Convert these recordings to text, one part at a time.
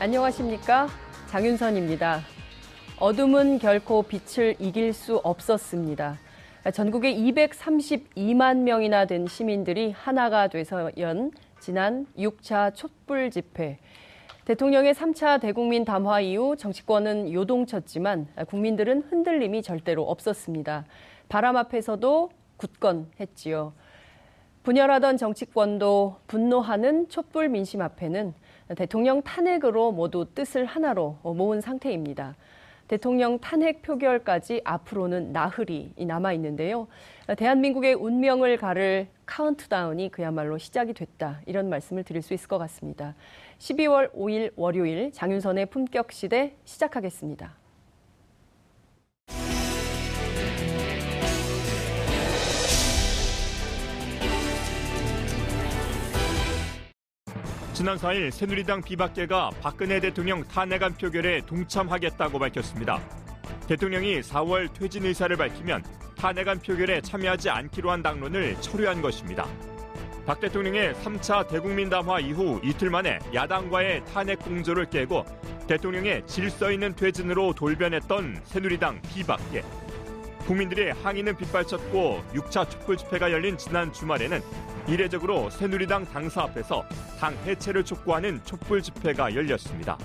안녕하십니까? 장윤선입니다. 어둠은 결코 빛을 이길 수 없었습니다. 전국에 232만 명이나 된 시민들이 하나가 돼서 연 지난 6차 촛불 집회. 대통령의 3차 대국민 담화 이후 정치권은 요동쳤지만 국민들은 흔들림이 절대로 없었습니다. 바람 앞에서도 굳건했지요. 분열하던 정치권도 분노하는 촛불 민심 앞에는 대통령 탄핵으로 모두 뜻을 하나로 모은 상태입니다. 대통령 탄핵 표결까지 앞으로는 나흘이 남아 있는데요. 대한민국의 운명을 가를 카운트다운이 그야말로 시작이 됐다. 이런 말씀을 드릴 수 있을 것 같습니다. 12월 5일 월요일 장윤선의 품격 시대 시작하겠습니다. 지난 4일 새누리당 비박계가 박근혜 대통령 탄핵안 표결에 동참하겠다고 밝혔습니다. 대통령이 4월 퇴진 의사를 밝히면 탄핵안 표결에 참여하지 않기로 한 당론을 철회한 것입니다. 박 대통령의 3차 대국민 담화 이후 이틀 만에 야당과의 탄핵 공조를 깨고 대통령의 질서 있는 퇴진으로 돌변했던 새누리당 비박계. 국민들의 항의는 빗발쳤고 6차 촛불 집회가 열린 지난 주말에는 이례적으로 새누리당 당사 앞에서 당 해체를 촉구하는 촛불 집회가 열렸습니다.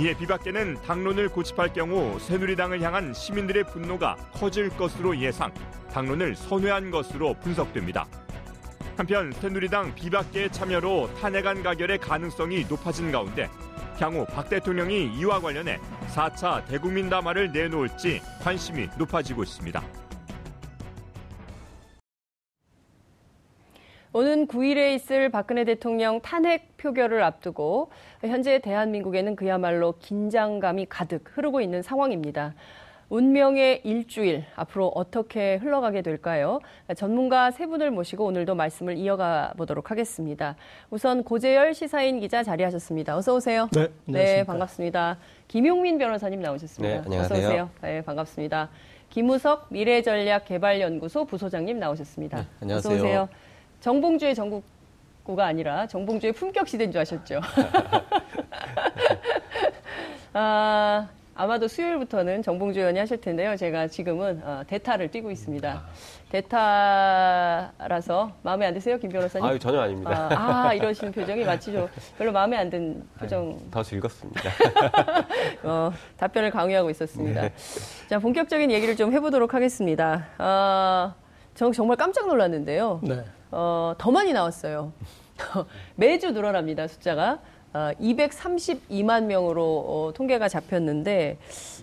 이에 비박계는 당론을 고집할 경우 새누리당을 향한 시민들의 분노가 커질 것으로 예상, 당론을 선회한 것으로 분석됩니다. 한편 새누리당 비박계의 참여로 탄핵안 가결의 가능성이 높아진 가운데 향후 박 대통령이 이와 관련해 4차 대국민 담화를 내놓을지 관심이 높아지고 있습니다. 오는 9일에 있을 박근혜 대통령 탄핵 표결을 앞두고 현재 대한민국에는 그야말로 긴장감이 가득 흐르고 있는 상황입니다. 운명의 일주일 앞으로 어떻게 흘러가게 될까요? 전문가 세 분을 모시고 오늘도 말씀을 이어가 보도록 하겠습니다. 우선 고재열 시사인 기자 자리하셨습니다. 어서 오세요. 네, 네 반갑습니다. 김용민 변호사님 나오셨습니다. 네, 안녕하세요. 어서 오세요. 네, 반갑습니다. 김우석 미래전략개발연구소 부소장님 나오셨습니다. 네, 안녕하세요. 어서 오세요. 정봉주의 전국구가 아니라 정봉주의 품격 시대인 줄 아셨죠? 아, 아마도 수요일부터는 정봉주 의원이 하실 텐데요. 제가 지금은 어, 대타를 뛰고 있습니다. 대타라서 마음에 안 드세요, 김 변호사님? 아유, 전혀 아닙니다. 아, 아, 이러시는 표정이 마치 좀 별로 마음에 안 든 표정. 아유, 더 즐겁습니다. 어, 답변을 강요하고 있었습니다. 네. 자, 본격적인 얘기를 좀 해보도록 하겠습니다. 어, 저 정말 깜짝 놀랐는데요. 네. 어, 더 많이 나왔어요. 매주 늘어납니다, 숫자가. 어, 232만 명으로 어, 통계가 잡혔는데,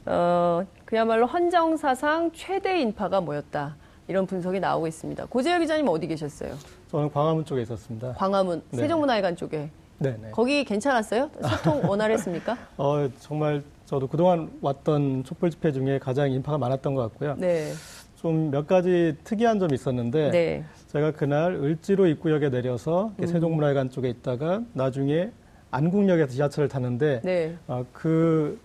어, 그야말로 헌정사상 최대 인파가 모였다. 이런 분석이 나오고 있습니다. 고재혁 기자님 어디 계셨어요? 저는 광화문 쪽에 있었습니다. 광화문, 네. 세종문화회관 쪽에. 네네. 거기 괜찮았어요? 소통 원활했습니까? 어, 정말 저도 그동안 왔던 촛불 집회 중에 가장 인파가 많았던 것 같고요. 네. 좀 몇 가지 특이한 점이 있었는데, 네. 제가 그날 을지로 입구역에 내려서 음. 세종문화회관 쪽에 있다가 나중에 안국역에서 지하철을 탔는데 네. 어, 그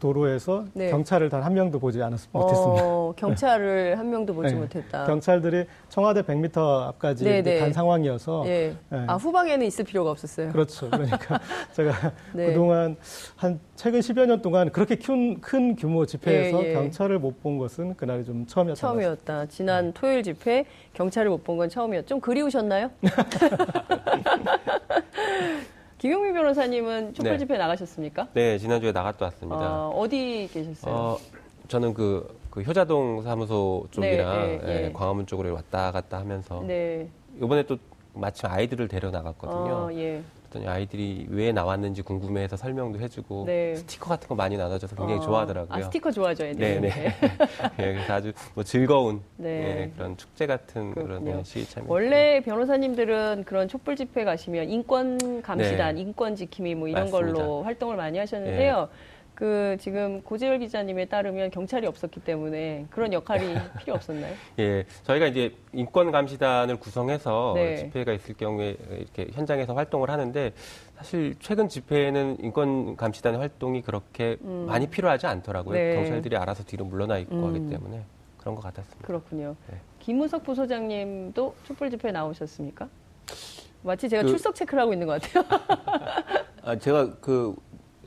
도로에서 네. 경찰을 단 한 명도 보지 않았, 못했습니다. 어, 경찰을 한 명도 보지 네. 못했다. 경찰들이 청와대 100m 앞까지 네, 네. 간 상황이어서. 네. 네. 아 후방에는 있을 필요가 없었어요. 그렇죠. 그러니까 제가 그동안 한 최근 10여 년 동안 그렇게 큰, 큰 규모 집회에서 예, 예. 경찰을 못 본 것은 그날이 좀 처음이었다. 처음이었다. 지난 토요일 집회 경찰을 못 본 건 처음이었죠. 좀 그리우셨나요? 김용민 변호사님은 촛불 네. 집회 나가셨습니까? 네, 지난주에 나갔다 왔습니다. 어, 디 계셨어요? 어, 저는 그, 그 효자동 사무소 쪽이랑 네, 네, 예, 광화문 쪽으로 왔다 갔다 하면서 네. 이번에 또 마침 아이들을 데려 나갔거든요. 어, 예. 그랬더니 아이들이 왜 나왔는지 궁금해해서 설명도 해주고 네. 스티커 같은 거 많이 나눠줘서 굉장히 어. 좋아하더라고요. 아, 스티커 좋아하죠, 애들. 네네. 네. 네, 그래서 아주 뭐 즐거운 네. 네, 그런 축제 같은 그렇군요. 그런 시위 참여. 원래 변호사님들은 그런 촛불 집회 가시면 인권 감시단, 네. 인권 지킴이 뭐 이런 맞습니다. 걸로 활동을 많이 하셨는데요. 그 지금 고재열 기자님에 따르면 경찰이 없었기 때문에 그런 역할이 필요 없었나요? 예, 저희가 이제 인권 감시단을 구성해서 네. 집회가 있을 경우에 이렇게 현장에서 활동을 하는데 사실 최근 집회에는 인권 감시단의 활동이 그렇게 음. 많이 필요하지 않더라고요. 네. 경찰들이 알아서 뒤로 물러나 있고 음. 하기 때문에 그런 것 같았습니다. 그렇군요. 네. 김우석 부소장님도 촛불 집회 나오셨습니까? 마치 제가 그, 출석 체크를 하고 있는 것 같아요. 아, 제가 그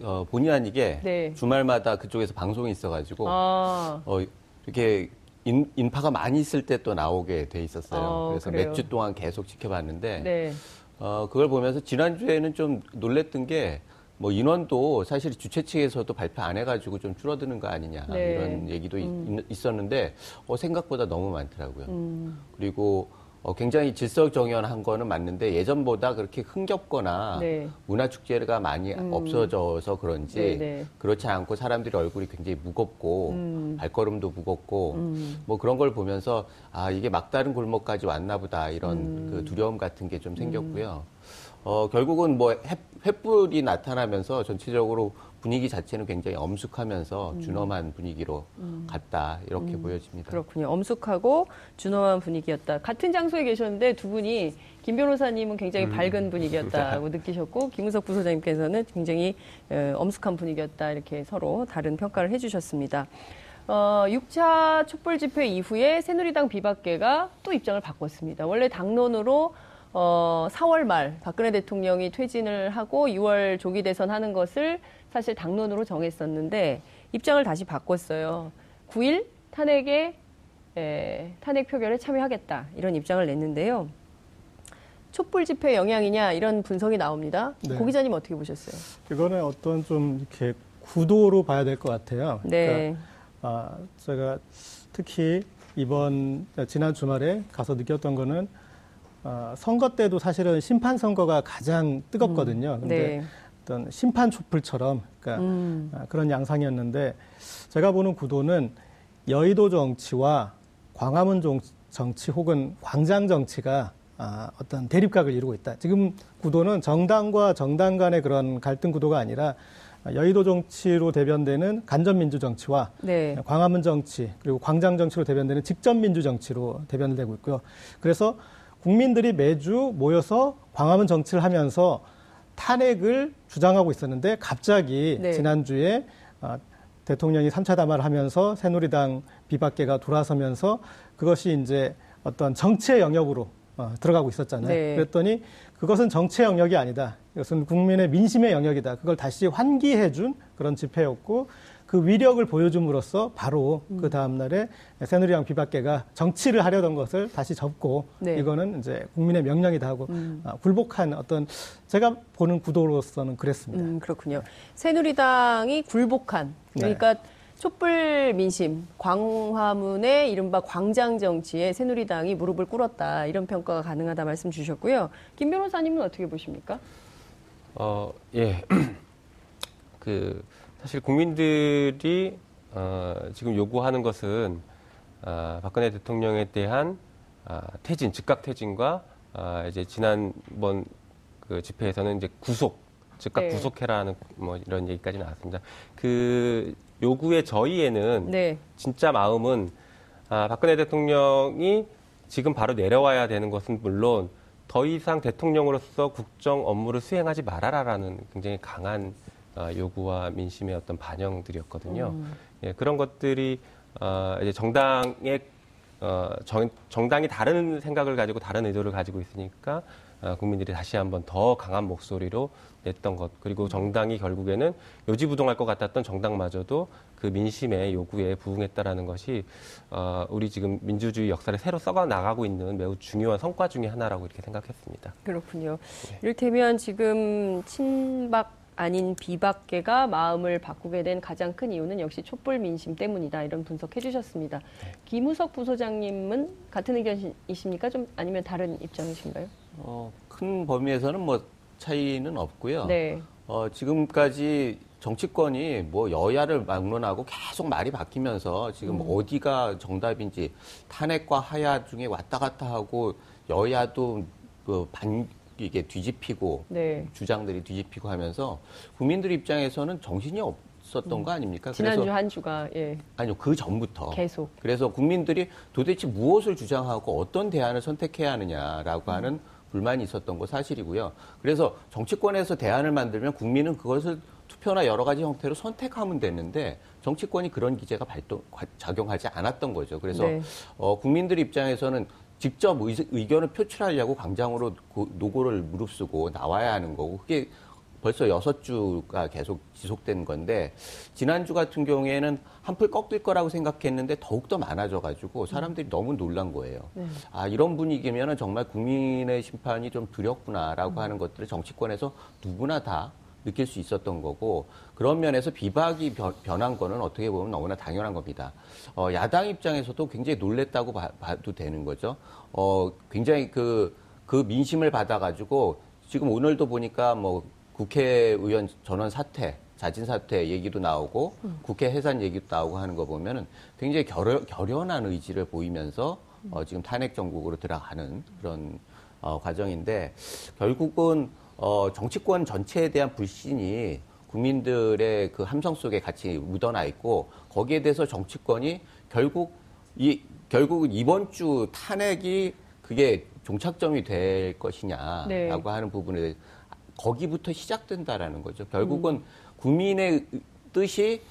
어, 본의 아니게 네. 주말마다 그쪽에서 방송이 있어가지고 아. 어, 이렇게 인, 인파가 많이 있을 때 또 나오게 돼 있었어요. 어, 그래서 몇 주 동안 계속 지켜봤는데 네. 어, 그걸 보면서 지난주에는 좀 놀랬던 게 뭐 인원도 사실 주최 측에서도 발표 안 해가지고 좀 줄어드는 거 아니냐 네. 이런 얘기도 음. 있, 었는데 어, 생각보다 너무 많더라고요. 음. 그리고 어, 굉장히 질서정연한 거는 맞는데 예전보다 그렇게 흥겹거나 네. 문화축제가 많이 음. 없어져서 그런지 네네. 네. 그렇지 않고 사람들이 얼굴이 굉장히 무겁고 음. 발걸음도 무겁고 음. 뭐 그런 걸 보면서 아 이게 막다른 골목까지 왔나 보다 이런 음. 그 두려움 같은 게 좀 생겼고요. 음. 어, 결국은 뭐 햇, 횃불이 나타나면서 전체적으로 분위기 자체는 굉장히 엄숙하면서 음. 준엄한 분위기로 음. 갔다 이렇게 음. 보여집니다. 그렇군요. 엄숙하고 준엄한 분위기였다. 같은 장소에 계셨는데 두 분이 김 변호사님은 굉장히 음. 밝은 분위기였다고 느끼셨고 김우석 부소장님께서는 굉장히 어, 엄숙한 분위기였다 이렇게 서로 다른 평가를 해주셨습니다. 어, 6차 촛불 집회 이후에 새누리당 비박계가 또 입장을 바꿨습니다. 원래 당론으로 어, 4월 말 박근혜 대통령이 퇴진을 하고 6월 조기 대선 하는 것을 사실 당론으로 정했었는데 입장을 다시 바꿨어요. 9일 탄핵에 에, 탄핵 표결에 참여하겠다 이런 입장을 냈는데요. 촛불 집회 영향이냐 이런 분석이 나옵니다. 네. 고 기자님 어떻게 보셨어요? 이거는 어떤 좀 이렇게 구도로 봐야 될 것 같아요. 네. 그러니까, 아, 제가 특히 이번 지난 주말에 가서 느꼈던 거는 어, 선거 때도 사실은 심판 선거가 가장 뜨겁거든요. 음, 근데 네. 어떤 심판 촛불처럼 그러니까 음. 어, 그런 양상이었는데 제가 보는 구도는 여의도 정치와 광화문 정치 혹은 광장 정치가 아, 어떤 대립각을 이루고 있다. 지금 구도는 정당과 정당 간의 그런 갈등 구도가 아니라 여의도 정치로 대변되는 간접민주 정치와 네. 광화문 정치 그리고 광장 정치로 대변되는 직접민주 정치로 대변되고 있고요. 그래서 국민들이 매주 모여서 광화문 정치를 하면서 탄핵을 주장하고 있었는데 갑자기 네. 지난주에 어, 대통령이 3차 담화를 하면서 새누리당 비박계가 돌아서면서 그것이 이제 어떤 정치의 영역으로 어, 들어가고 있었잖아요. 네. 그랬더니 그것은 정치의 영역이 아니다. 이것은 국민의 민심의 영역이다. 그걸 다시 환기해준 그런 집회였고 그 위력을 보여줌으로써 바로 음. 그 다음날에 새누리당 비박계가 정치를 하려던 것을 다시 접고 네. 이거는 이제 국민의 명령이다 하고 음. 아, 굴복한 어떤 제가 보는 구도로서는 그랬습니다. 음, 그렇군요. 새누리당이 굴복한 그러니까 네. 촛불 민심, 광화문의 이른바 광장 정치에 새누리당이 무릎을 꿇었다 이런 평가가 가능하다 말씀 주셨고요. 김 변호사님은 어떻게 보십니까? 어, 예. 그 사실 국민들이 어, 지금 요구하는 것은 어, 박근혜 대통령에 대한 어, 퇴진, 즉각 퇴진과 어, 이제 지난번 그 집회에서는 이제 구속, 즉각 네. 구속해라는 뭐 이런 얘기까지 나왔습니다. 그 요구의 저희에는 네. 진짜 마음은 아, 박근혜 대통령이 지금 바로 내려와야 되는 것은 물론 더 이상 대통령으로서 국정 업무를 수행하지 말아라라는 굉장히 강한 요구와 민심의 어떤 반영들이었거든요. 음. 예, 그런 것들이 어, 이제 정당의 어, 정, 정당이 다른 생각을 가지고 다른 의도를 가지고 있으니까 어, 국민들이 다시 한번 더 강한 목소리로 냈던 것 그리고 정당이 결국에는 요지부동할 것 같았던 정당마저도 그 민심의 요구에 부응했다라는 것이 어, 우리 지금 민주주의 역사를 새로 썩어 나가고 있는 매우 중요한 성과 중의 하나라고 이렇게 생각했습니다. 그렇군요. 네. 이를테면 지금 친박 아닌 비박계가 마음을 바꾸게 된 가장 큰 이유는 역시 촛불 민심 때문이다 이런 분석해 주셨습니다. 네. 김우석 부소장님은 같은 의견이십니까? 좀 아니면 다른 입장이신가요? 어, 큰 범위에서는 뭐 차이는 없고요. 네. 어, 지금까지 정치권이 뭐 여야를 막론하고 계속 말이 바뀌면서 지금 음. 어디가 정답인지 탄핵과 하야 중에 왔다 갔다 하고 여야도 그 반 이게 뒤집히고 네. 주장들이 뒤집히고 하면서 국민들 입장에서는 정신이 없었던 음. 거 아닙니까? 지난주 한 주가 예. 아니요 그 전부터 계속 그래서 국민들이 도대체 무엇을 주장하고 어떤 대안을 선택해야 하느냐라고 음. 하는 불만이 있었던 거 사실이고요. 그래서 정치권에서 대안을 만들면 국민은 그것을 투표나 여러 가지 형태로 선택하면 되는데 정치권이 그런 기제가 발동 작용하지 않았던 거죠. 그래서 네. 어, 국민들 입장에서는 직접 의, 견을 표출하려고 광장으로 노고를 무릅쓰고 나와야 하는 거고 그게 벌써 여섯 주가 계속 지속된 건데 지난주 같은 경우에는 한풀 꺾일 거라고 생각했는데 더욱더 많아져가지고 사람들이 음. 너무 놀란 거예요. 네. 아 이런 분위기면은 정말 국민의 심판이 좀 두렵구나라고 음. 하는 것들을 정치권에서 누구나 다 느낄 수 있었던 거고 그런 면에서 비박이 변, 한 거는 어떻게 보면 너무나 당연한 겁니다. 어, 야당 입장에서도 굉장히 놀랬다고 봐, 도 되는 거죠. 어, 굉장히 그, 그 민심을 받아가지고 지금 오늘도 보니까 뭐 국회의원 전원 사퇴, 자진 사퇴 얘기도 나오고 음. 국회 해산 얘기도 나오고 하는 거 보면은 굉장히 결연, 결연한 의지를 보이면서 어, 지금 탄핵 정국으로 들어가는 그런 어, 과정인데 결국은 어, 정치권 전체에 대한 불신이 국민들의 그 함성 속에 같이 묻어나 있고 거기에 대해서 정치권이 결국 이 결국은 이번 주 탄핵이 그게 종착점이 될 것이냐라고 네. 하는 부분에 거기부터 시작된다라는 거죠. 결국은 음. 국민의 뜻이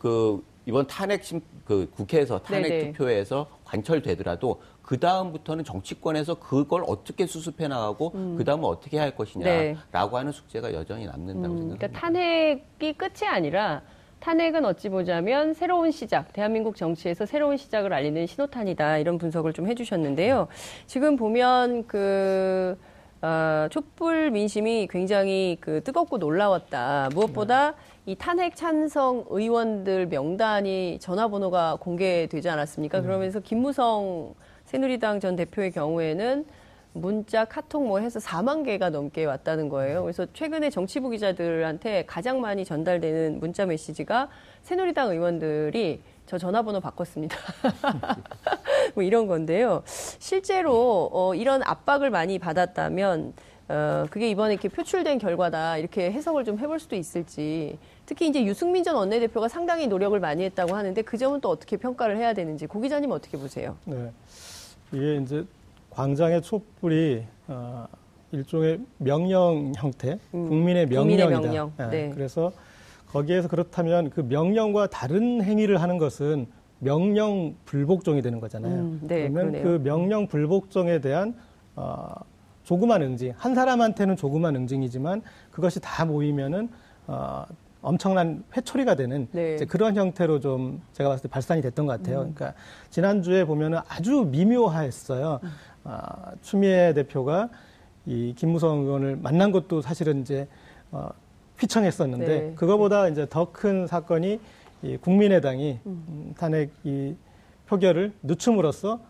그 이번 탄핵 그 국회에서 탄핵 네네. 투표에서 관철되더라도 그 다음부터는 정치권에서 그걸 어떻게 수습해 나가고 음. 그 다음은 어떻게 할 것이냐라고 네. 하는 숙제가 여전히 남는다고 음, 생각합니다. 그러니까 탄핵이 끝이 아니라 탄핵은 어찌 보자면 새로운 시작, 대한민국 정치에서 새로운 시작을 알리는 신호탄이다 이런 분석을 좀 해주셨는데요. 지금 보면 그 어, 촛불 민심이 굉장히 그 뜨겁고 놀라웠다. 무엇보다 이 탄핵 찬성 의원들 명단이 전화번호가 공개되지 않았습니까? 음. 그러면서 김무성 새누리당 전 대표의 경우에는 문자, 카톡 뭐 해서 4만 개가 넘게 왔다는 거예요. 그래서 최근에 정치부 기자들한테 가장 많이 전달되는 문자 메시지가 새누리당 의원들이 저 전화번호 바꿨습니다. 뭐 이런 건데요. 실제로 어, 이런 압박을 많이 받았다면 어, 그게 이번에 이렇게 표출된 결과다 이렇게 해석을 좀 해볼 수도 있을지 특히 이제 유승민 전 원내대표가 상당히 노력을 많이 했다고 하는데 그 점은 또 어떻게 평가를 해야 되는지 고 기자님 어떻게 보세요? 네. 이게 이제 광장의 촛불이 어, 일종의 명령 형태, 음, 국민의 명령이다. 국민의 명령. 네. 네. 그래서 거기에서 그렇다면 그 명령과 다른 행위를 하는 것은 명령 불복종이 되는 거잖아요. 음, 네, 그러면 그러네요. 그 명령 불복종에 대한 어, 조그만 응징, 한 사람한테는 조그만 응징이지만 그것이 다 모이면은 어, 엄청난 회초리가 되는 네. 그런 형태로 좀 제가 봤을 때 발산이 됐던 것 같아요. 음. 그러니까 지난주에 보면은 아주 미묘했어요. 음. 어, 추미애 대표가 이 김무성 의원을 만난 것도 사실은 이제 어, 휘청했었는데 네. 그거보다 이제 더 큰 사건이 이 국민의당이 음. 음. 탄핵 이 표결을 늦춤으로써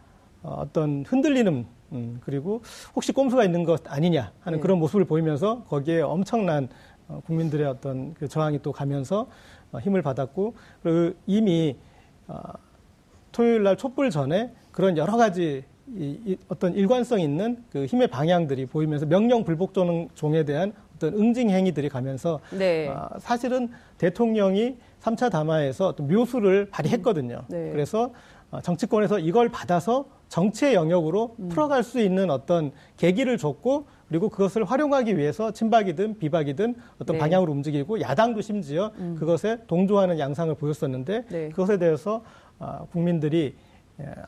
어, 어떤 흔들리는 음, 그리고 혹시 꼼수가 있는 것 아니냐 하는 네. 그런 모습을 보이면서 거기에 엄청난 어, 국민들의 어떤 그 저항이 또 가면서 어, 힘을 받았고 그리고 이미 어, 토요일 날 촛불 전에 그런 여러 가지 이, 어떤 일관성 있는 그 힘의 방향들이 보이면서 명령 불복종에 대한 어떤 응징 행위들이 가면서 네. 사실은 대통령이 3차 담화에서 또 묘수를 발휘했거든요. 네. 그래서 정치권에서 이걸 받아서 정치의 영역으로 음. 풀어갈 수 있는 어떤 계기를 줬고 그리고 그것을 활용하기 위해서 친박이든 비박이든 어떤 네. 방향으로 움직이고 야당도 심지어 음. 그것에 동조하는 양상을 보였었는데 네. 그것에 대해서 어, 국민들이 예,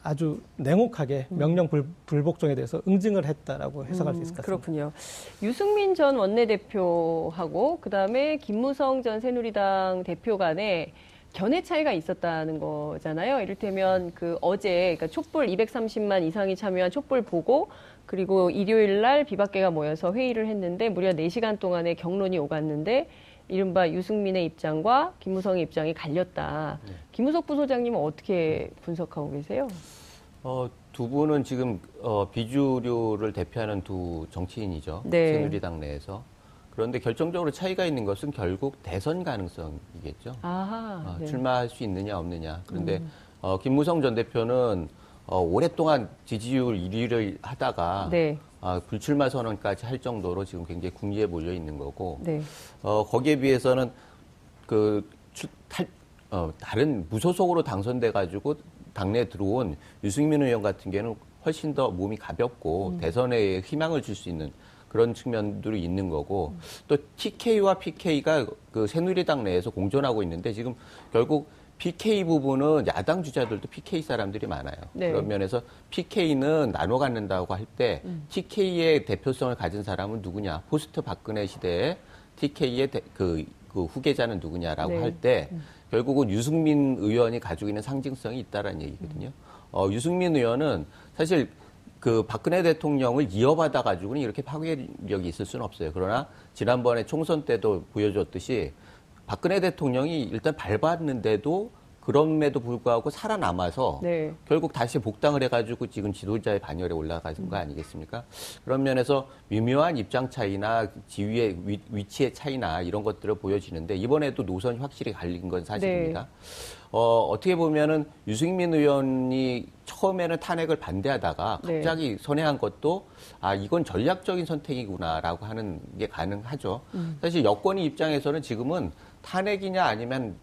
아주 냉혹하게 음. 명령 불, 복종에 대해서 응징을 했다라고 해석할 수 있을 것 같습니다. 그렇군요. 유승민 전 원내대표하고 그다음에 김무성 전 새누리당 대표 간에 견해 차이가 있었다는 거잖아요. 이를테면 그 어제 그러니까 촛불 230만 이상이 참여한 촛불 보고 그리고 일요일 날 비박계가 모여서 회의를 했는데 무려 4시간 동안의 경론이 오갔는데 이른바 유승민의 입장과 김무성의 입장이 갈렸다. 네. 김무석 부소장님은 어떻게 분석하고 계세요? 어, 두 분은 지금 어, 비주류를 대표하는 두 정치인이죠. 네. 새누리당 내에서. 그런데 결정적으로 차이가 있는 것은 결국 대선 가능성이겠죠. 아하, 어, 네. 출마할 수 있느냐 없느냐. 그런데 음. 어, 김무성 전 대표는 어, 오랫동안 지지율 1위를 하다가 네. 어, 불출마 선언까지 할 정도로 지금 굉장히 궁지에 몰려 있는 거고 네. 어, 거기에 비해서는 그 탈, 어, 다른 무소속으로 당선돼 가지고 당내에 들어온 유승민 의원 같은 경우는 훨씬 더 몸이 가볍고 음. 대선에 희망을 줄 수 있는 그런 측면들이 있는 거고 음. 또 TK와 PK가 그 새누리당 내에서 공존하고 있는데 지금 결국 PK 부분은 야당 주자들도 PK 사람들이 많아요. 네. 그런 면에서 PK는 나눠 갖는다고 할때 음. TK의 대표성을 가진 사람은 누구냐? 포스트 박근혜 시대에 TK의 대, 그, 그 후계자는 누구냐라고 네. 할때 음. 결국은 유승민 의원이 가지고 있는 상징성이 있다라는 얘기거든요. 어, 유승민 의원은 사실 그 박근혜 대통령을 이어받아 가지고는 이렇게 파괴력이 있을 수는 없어요. 그러나 지난번에 총선 때도 보여줬듯이 박근혜 대통령이 일단 밟았는데도 그럼에도 불구하고 살아남아서 네. 결국 다시 복당을 해가지고 지금 지도자의 반열에 올라가는 거 아니겠습니까? 그런 면에서 미묘한 입장 차이나 지위의 위, 치의 차이나 이런 것들을 보여지는데 이번에도 노선이 확실히 갈린 건 사실입니다. 네. 어, 어떻게 보면은 유승민 의원이 처음에는 탄핵을 반대하다가 네. 갑자기 네. 선회한 것도 아, 이건 전략적인 선택이구나라고 하는 게 가능하죠. 음. 사실 여권의 입장에서는 지금은 탄핵이냐 아니면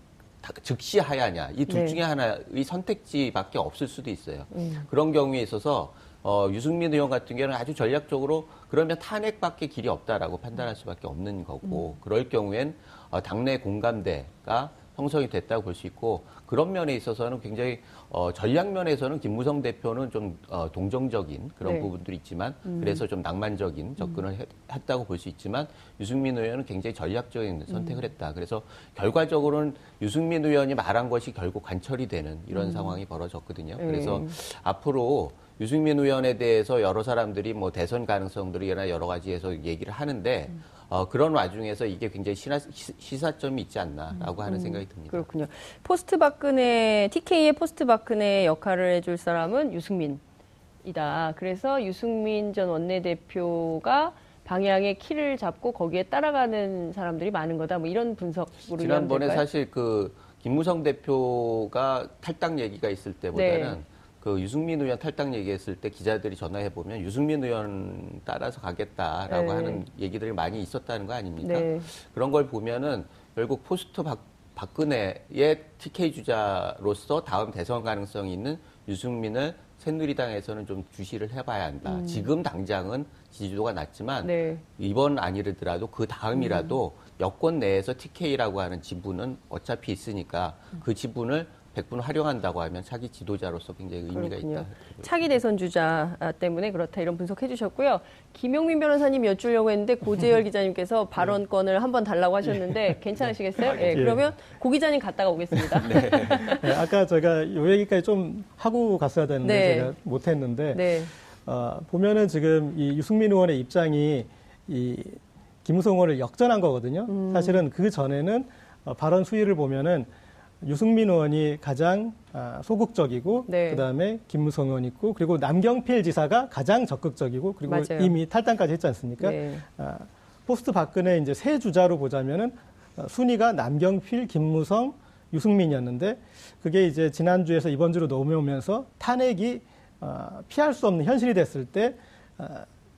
즉시 하야냐 이둘 네. 중에 하나의 선택지밖에 없을 수도 있어요. 음. 그런 경우에 있어서 어, 유승민 의원 같은 경우는 아주 전략적으로 그러면 탄핵밖에 길이 없다라고 판단할 수밖에 없는 거고 음. 그럴 경우엔 어, 당내 공감대가 형성이 됐다고 볼 수 있고 그런 면에 있어서는 굉장히 어, 전략 면에서는 김무성 대표는 좀 어, 동정적인 그런 네. 부분들이 있지만 음. 그래서 좀 낭만적인 음. 접근을 음. 했, 다고 볼 수 있지만 유승민 의원은 굉장히 전략적인 선택을 음. 했다. 그래서 결과적으로는 유승민 의원이 말한 것이 결국 관철이 되는 이런 음. 상황이 벌어졌거든요. 네. 그래서 앞으로 유승민 의원에 대해서 여러 사람들이 뭐 대선 가능성들이나 여러 가지에서 얘기를 하는데 음. 어, 그런 와중에서 이게 굉장히 시나, 시사점이 있지 않나라고 하는 음, 생각이 듭니다. 그렇군요. 포스트 박근혜, TK의 포스트 박근혜 역할을 해줄 사람은 유승민이다. 그래서 유승민 전 원내대표가 방향의 키를 잡고 거기에 따라가는 사람들이 많은 거다. 뭐 이런 분석으로 지난번에 사실 그 김무성 대표가 탈당 얘기가 있을 때보다는 네. 그 유승민 의원 탈당 얘기했을 때 기자들이 전화해 보면 유승민 의원 따라서 가겠다라고 네. 하는 얘기들이 많이 있었다는 거 아닙니까? 네. 그런 걸 보면은 결국 포스트 박, 박근혜의 TK 주자로서 다음 대선 가능성이 있는 유승민을 새누리당에서는 좀 주시를 해봐야 한다. 음. 지금 당장은 지지도가 낮지만 네. 이번 아니더라도 그 다음이라도 음. 여권 내에서 TK라고 하는 지분은 어차피 있으니까 그 지분을 100분 활용한다고 하면 차기 지도자로서 굉장히 의미가 그렇군요. 있다. 차기 대선 주자 때문에 그렇다 이런 분석해 주셨고요. 김용민 변호사님 여쭈려고 했는데 고재열 기자님께서 발언권을 한번 달라고 하셨는데 네. 괜찮으시겠어요? 네, 예, 그러면 고 기자님 갔다가 오겠습니다. 네. 네, 아까 제가 요 얘기까지 좀 하고 갔어야 되는데 네. 제가 못했는데 네. 어, 보면은 지금 이 유승민 의원의 입장이 이 김우성 의원을 역전한 거거든요. 음. 사실은 그 전에는 어, 발언 수위를 보면은 유승민 의원이 가장 아, 소극적이고 네. 그다음에 김무성 의원 있고 그리고 남경필 지사가 가장 적극적이고 그리고 맞아요. 이미 탈당까지 했지 않습니까? 네. 아, 포스트 박근혜 이제 세 주자로 보자면은 어, 순위가 남경필, 김무성, 유승민이었는데 그게 이제 지난주에서 이번 주로 넘어오면서 탄핵이 어, 피할 수 없는 현실이 됐을 때 어,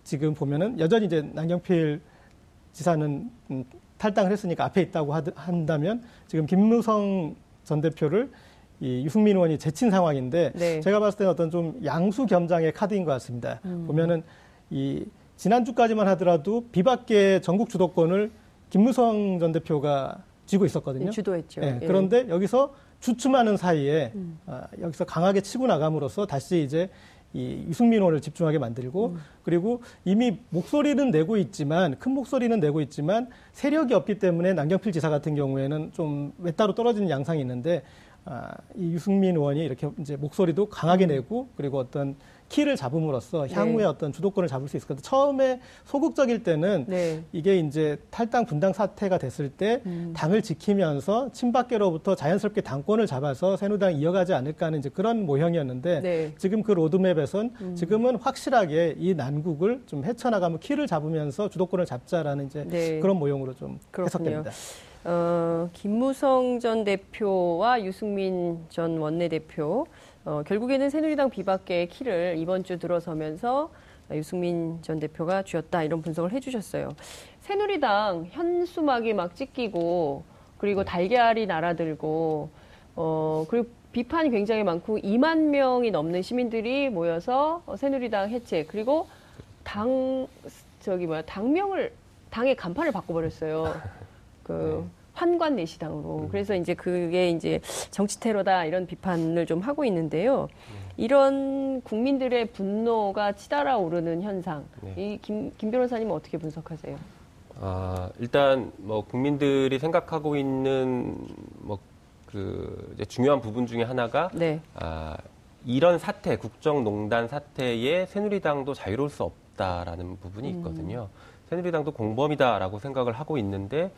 지금 보면은 여전히 이제 남경필 지사는 음, 탈당을 했으니까 앞에 있다고 한다면 지금 김무성 전 대표를 이 유승민 의원이 제친 상황인데 네. 제가 봤을 때는 어떤 좀 양수 겸장의 카드인 것 같습니다. 음. 보면은 이 지난주까지만 하더라도 비박계 전국 주도권을 김무성 전 대표가 쥐고 있었거든요. 네, 주도했죠. 네, 그런데 여기서 주춤하는 사이에 음. 아, 여기서 강하게 치고 나감으로써 다시 이제 이 유승민 의원을 집중하게 만들고 음. 그리고 이미 목소리는 내고 있지만 큰 목소리는 내고 있지만 세력이 없기 때문에 남경필 지사 같은 경우에는 좀 외따로 떨어지는 양상이 있는데 아, 이 유승민 의원이 이렇게 이제 목소리도 강하게 음. 내고 그리고 어떤 키를 잡음으로써 네. 향후에 네. 어떤 주도권을 잡을 수 있을 것같아요 처음에 소극적일 때는 네. 이게 이제 탈당 분당 사태가 됐을 때 음. 당을 지키면서 친박계로부터 자연스럽게 당권을 잡아서 새누당 이어가지 않을까 하는 이제 그런 모형이었는데 네. 지금 그 로드맵에선 음. 지금은 확실하게 이 난국을 좀 헤쳐나가면 키를 잡으면서 주도권을 잡자라는 이제 네. 그런 모형으로 좀 그렇군요. 해석됩니다. 어, 김무성 전 대표와 유승민 전 원내대표 어, 결국에는 새누리당 비박계의 키를 이번 주 들어서면서 유승민 전 대표가 쥐었다 이런 분석을 해주셨어요. 새누리당 현수막이 막 찢기고 그리고 달걀이 날아들고 어 그리고 비판이 굉장히 많고 2만 명이 넘는 시민들이 모여서 새누리당 해체 그리고 당 저기 뭐야 당명을 당의 간판을 바꿔버렸어요. 그 네. 환관 내시당으로. 음. 그래서 이제 그게 이제 정치 테러다 이런 비판을 좀 하고 있는데요. 음. 이런 국민들의 분노가 치달아 오르는 현상, 네. 이김 김 변호사님은 어떻게 분석하세요? 아, 일단 뭐 국민들이 생각하고 있는 뭐그 중요한 부분 중에 하나가 네. 아, 이런 사태, 국정농단 사태에 새누리당도 자유로울 수 없다라는 부분이 음. 있거든요. 음. 새누리당도 공범이다라고 생각을 하고 있는데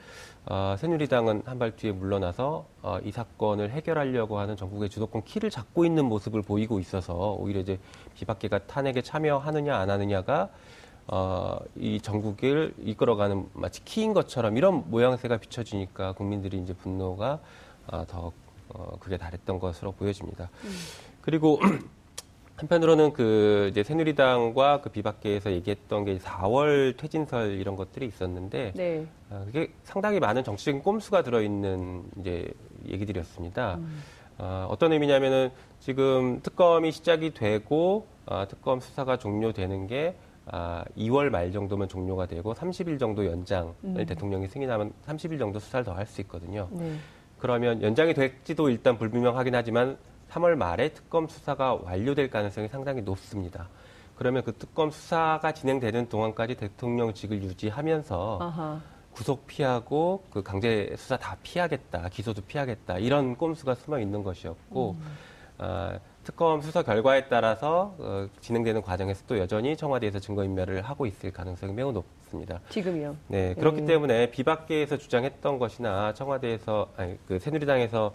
어, 새누리당은 한 발 뒤에 물러나서 어, 이 사건을 해결하려고 하는 전국의 주도권 키를 잡고 있는 모습을 보이고 있어서 오히려 이제 비박계가 탄핵에 참여하느냐 안 하느냐가 어, 이 전국을 이끌어가는 마치 키인 것처럼 이런 모양새가 비춰지니까 국민들이 이제 분노가 어, 더 어, 그게 달했던 것으로 보여집니다. 음. 그리고 한편으로는 그 이제 새누리당과 그 비박계에서 얘기했던 게 4월 퇴진설 이런 것들이 있었는데 네. 어, 그게 상당히 많은 정치적인 꼼수가 들어있는 이제 얘기들이었습니다. 음. 어, 어떤 의미냐면은 지금 특검이 시작이 되고 어, 특검 수사가 종료되는 게 아, 2월 말 정도면 종료가 되고 30일 정도 연장을 음. 대통령이 승인하면 30일 정도 수사를 더 할 수 있거든요. 네. 그러면 연장이 될지도 일단 불분명하긴 하지만 3월 말에 특검 수사가 완료될 가능성이 상당히 높습니다. 그러면 그 특검 수사가 진행되는 동안까지 대통령직을 유지하면서 아하. 구속 피하고 그 강제 수사 다 피하겠다, 기소도 피하겠다 이런 꼼수가 숨어 있는 것이었고 음. 어, 특검 수사 결과에 따라서 어, 진행되는 과정에서 또 여전히 청와대에서 증거인멸을 하고 있을 가능성이 매우 높습니다. 지금요? 네, 그렇기 음. 때문에 비박계에서 주장했던 것이나 청와대에서 아니 그 새누리당에서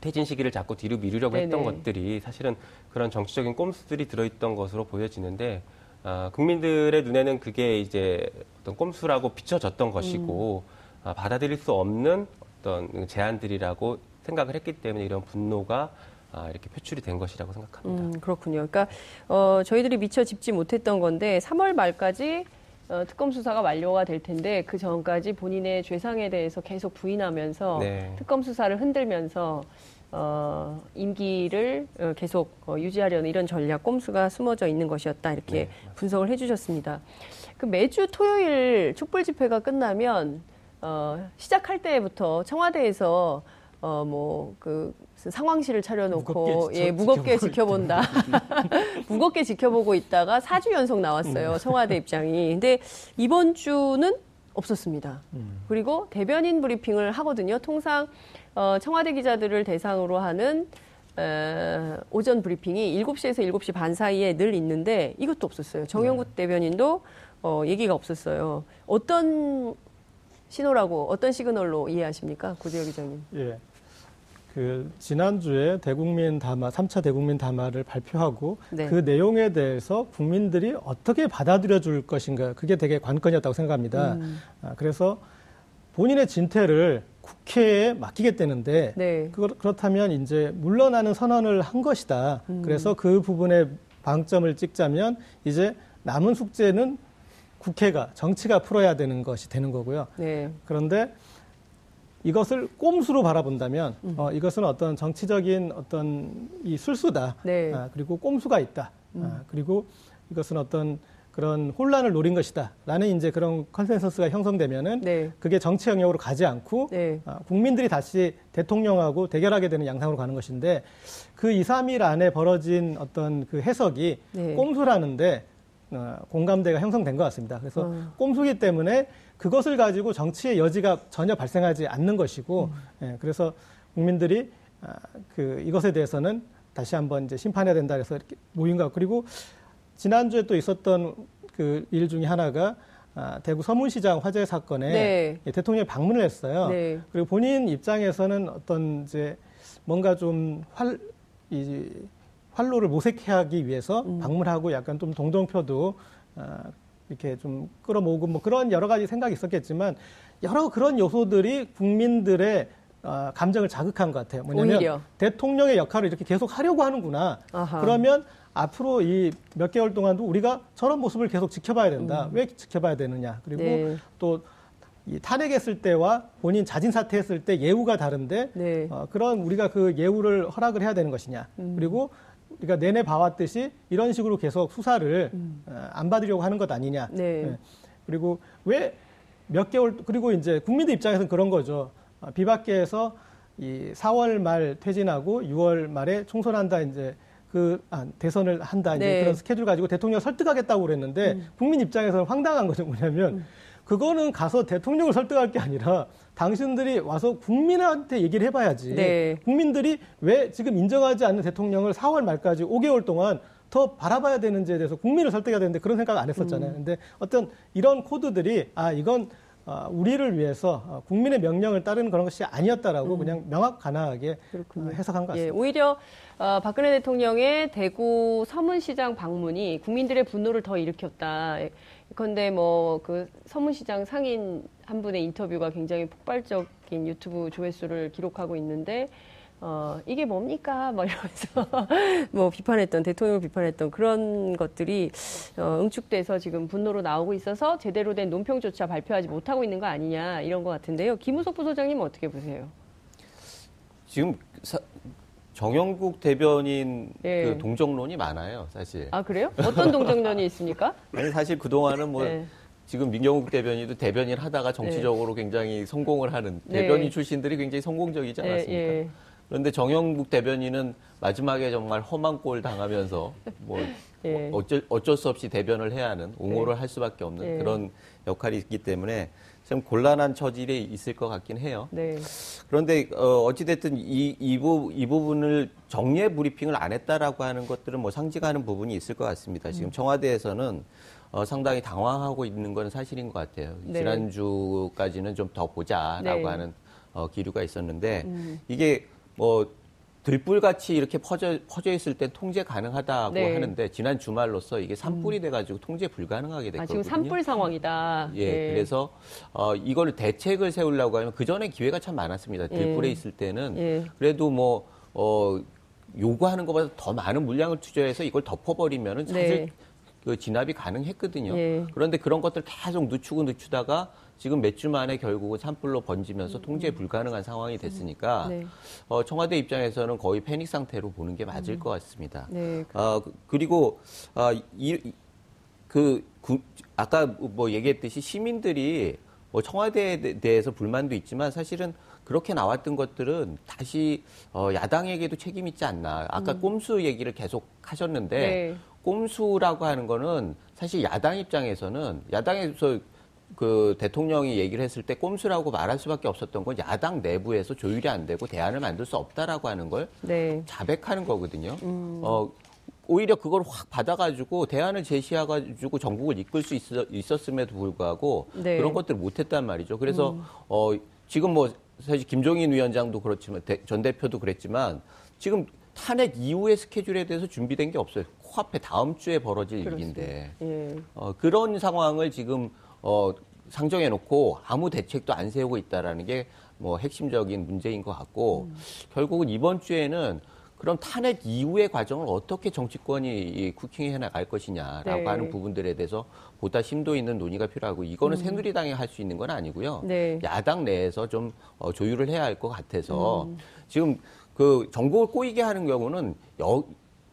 퇴진 시기를 자꾸 뒤로 미루려고 네네. 했던 것들이 사실은 그런 정치적인 꼼수들이 들어있던 것으로 보여지는데 아, 국민들의 눈에는 그게 이제 어떤 꼼수라고 비춰졌던 것이고 음. 아, 받아들일 수 없는 어떤 제안들이라고 생각을 했기 때문에 이런 분노가 아, 이렇게 표출이 된 것이라고 생각합니다. 음, 그렇군요. 그러니까 어, 저희들이 미처 짚지 못했던 건데 3월 말까지 어, 특검 수사가 완료가 될 텐데 그 전까지 본인의 죄상에 대해서 계속 부인하면서 네. 특검 수사를 흔들면서 어, 임기를 어, 계속 어, 유지하려는 이런 전략 꼼수가 숨어져 있는 것이었다 이렇게 네. 상을 해주셨습니다. 그 매주 토요일 촛불 집회가 끝나면 어, 시작할 때부터 청와대에서 어, 뭐, 그, 상황실을 차려놓고, 무겁게 예, 무겁게 지켜본다. 무겁게 지켜보고 있다가 4주 연속 나왔어요. 음. 청와대 입장이. 근데 이번 주는 없었습니다. 음. 그리고 대변인 브리핑을 하거든요. 통상, 어, 청와대 기자들을 대상으로 하는, 에, 오전 브리핑이 7시에서 7시 반 사이에 늘 있는데 이것도 없었어요. 정영국 네. 대변인도 어, 얘기가 없었어요. 어떤 신호라고 어떤 시그널로 이해하십니까? 구재혁 기자님. 예. 그 지난주에 대국민 담화 3차 대국민 담화를 발표하고 네. 그 내용에 대해서 국민들이 어떻게 받아들여 줄 것인가 그게 되게 관건이었다고 생각합니다. 음. 아, 그래서 본인의 진퇴를 국회에 맡기겠다는데 네. 그, 그렇다면 이제 물러나는 선언을 한 것이다. 음. 그래서 그 부분에 방점을 찍자면 이제 남은 숙제는 국회가 정치가 풀어야 되는 것이 되는 거고요. 네. 그런데 이것을 꼼수로 바라본다면 음. 어, 이것은 어떤 정치적인 어떤 이 술수다. 네. 아, 그리고 꼼수가 있다. 음. 아, 그리고 이것은 어떤 그런 혼란을 노린 것이다. 라는 이제 그런 컨센서스가 형성되면은 네. 그게 정치 영역으로 가지 않고 네. 어, 국민들이 다시 대통령하고 대결하게 되는 양상으로 가는 것인데 그 2, 3일 안에 벌어진 어떤 그 해석이 네. 꼼수라는데 어, 공감대가 형성된 것 같습니다. 그래서 어. 꼼수기 때문에 그것을 가지고 정치의 여지가 전혀 발생하지 않는 것이고, 음. 예, 그래서 국민들이 아, 그 이것에 대해서는 다시 한번 이제 심판해야 된다 그래서 이렇게 모인 것 그리고 지난주에 또 있었던 그 일 중에 하나가 아, 대구 서문시장 화재 사건에 네. 예, 대통령이 방문을 했어요. 네. 그리고 본인 입장에서는 어떤 이제 뭔가 좀 활, 이, 활로를 모색해 하기 위해서 음. 방문하고 약간 좀 동정표도 아, 이렇게 좀 끌어모으고 뭐 그런 여러 가지 생각이 있었겠지만 여러 그런 요소들이 국민들의 어, 감정을 자극한 것 같아요. 뭐냐면 오히려. 대통령의 역할을 이렇게 계속 하려고 하는구나. 아하. 그러면 앞으로 이 몇 개월 동안도 우리가 저런 모습을 계속 지켜봐야 된다. 음. 왜 지켜봐야 되느냐. 그리고 네. 또이 탄핵했을 때와 본인 자진 사퇴했을 때 예우가 다른데 네. 어, 그런 우리가 그 예우를 허락을 해야 되는 것이냐. 음. 그리고 우리가 내내 봐왔듯이 이런 식으로 계속 수사를 음. 어, 안 받으려고 하는 것 아니냐. 네. 네. 그리고 왜 몇 개월 그리고 이제 국민들 입장에서는 그런 거죠. 어, 비박계에서 이 4월 말 퇴진하고 6월 말에 총선한다 이제 그 아, 대선을 한다 이제 네. 그런 스케줄 가지고 대통령 설득하겠다고 그랬는데 음. 국민 입장에서는 황당한 것은 뭐냐면 음. 그거는 가서 대통령을 설득할 게 아니라 당신들이 와서 국민한테 얘기를 해봐야지. 네. 국민들이 왜 지금 인정하지 않는 대통령을 4월 말까지 5개월 동안 더 바라봐야 되는지에 대해서 국민을 설득해야 되는데 그런 생각 안 했었잖아요. 음. 근데 어떤 이런 코드들이 아 이건 어, 우리를 위해서 어, 국민의 명령을 따르는 그런 것이 아니었다라고 음. 그냥 명확 가나하게 그렇군요. 해석한 것 같습니다. 예, 오히려 어, 박근혜 대통령의 대구 서문시장 방문이 국민들의 분노를 더 일으켰다. 그런데 뭐그 서문시장 상인 한 분의 인터뷰가 굉장히 폭발적인 유튜브 조회수를 기록하고 있는데 어, 이게 뭡니까? 막 이러면서 뭐 비판했던, 대통령을 비판했던 그런 것들이 어, 응축돼서 지금 분노로 나오고 있어서 제대로 된 논평조차 발표하지 못하고 있는 거 아니냐 이런 것 같은데요. 김우석 부소장님 어떻게 보세요? 지금 사, 정영국 대변인 네. 그 동정론이 많아요, 사실. 아, 그래요? 어떤 동정론이 있습니까? 아니, 사실 그동안은 뭐 네. 지금 민경욱 대변인도 대변인 하다가 정치적으로 네. 굉장히 성공을 하는 네. 대변인 출신들이 굉장히 성공적이지 네, 않았습니까? 예. 그런데 정영국 대변인은 마지막에 정말 험한 꼴 당하면서 뭐 예. 어쩔, 어쩔 수 없이 대변을 해야 하는 옹호를 네. 할 수밖에 없는 예. 그런 역할이 있기 때문에 좀 곤란한 처질이 있을 것 같긴 해요. 네. 그런데 어, 어찌됐든 이, 이, 부, 이 부분을 정례 브리핑을 안 했다라고 하는 것들은 뭐 상징하는 부분이 있을 것 같습니다. 지금 음. 청와대에서는 어, 상당히 당황하고 있는 건 사실인 것 같아요. 네. 지난주까지는 좀 더 보자라고 네. 하는 어, 기류가 있었는데 음. 이게 뭐 들불같이 이렇게 퍼져, 퍼져 있을 때 통제 가능하다고 네. 하는데 지난 주말로서 이게 산불이 음. 돼가지고 통제 불가능하게 됐거든요. 아, 지금 산불 상황이다. 예, 네. 그래서 어, 이걸 대책을 세우려고 하면 그 전에 기회가 참 많았습니다. 예. 들불에 예. 있을 때는 예. 그래도 뭐 어, 요구하는 것보다 더 많은 물량을 투자해서 이걸 덮어버리면은 사실 네. 그 진압이 가능했거든요. 예. 그런데 그런 것들 계속 늦추고 늦추다가 지금 몇 주 만에 결국은 산불로 번지면서 음. 통제 불가능한 상황이 됐으니까 네. 어, 청와대 입장에서는 거의 패닉 상태로 보는 게 맞을 음. 것 같습니다. 네. 어, 그리고 어, 이, 그 구, 아까 뭐 얘기했듯이 시민들이 뭐 청와대에 대해서 불만도 있지만 사실은 그렇게 나왔던 것들은 다시 어, 야당에게도 책임 있지 않나. 아까 음. 꼼수 얘기를 계속 하셨는데 네. 꼼수라고 하는 거는 사실 야당 입장에서는 야당에서 그 대통령이 얘기를 했을 때 꼼수라고 말할 수밖에 없었던 건 야당 내부에서 조율이 안 되고 대안을 만들 수 없다라고 하는 걸 네. 자백하는 거거든요. 음. 어, 오히려 그걸 확 받아가지고 대안을 제시해가지고 정국을 이끌 수 있었, 음에도 불구하고 네. 그런 것들을 못했단 말이죠. 그래서 음. 어, 지금 뭐 사실 김종인 위원장도 그렇지만 대, 전 대표도 그랬지만 지금 탄핵 이후의 스케줄에 대해서 준비된 게 없어요. 코앞에 다음 주에 벌어질 그렇습니다. 일인데 예. 어, 그런 상황을 지금 어, 상정해 놓고 아무 대책도 안 세우고 있다라는 게 뭐 핵심적인 문제인 것 같고 음. 결국은 이번 주에는 그럼 탄핵 이후의 과정을 어떻게 정치권이 쿠킹해 나갈 것이냐라고 네. 하는 부분들에 대해서 보다 심도 있는 논의가 필요하고 이거는 음. 새누리당이 할 수 있는 건 아니고요. 네. 야당 내에서 좀 어, 조율을 해야 할 것 같아서 음. 지금 그 정국을 꼬이게 하는 경우는 여,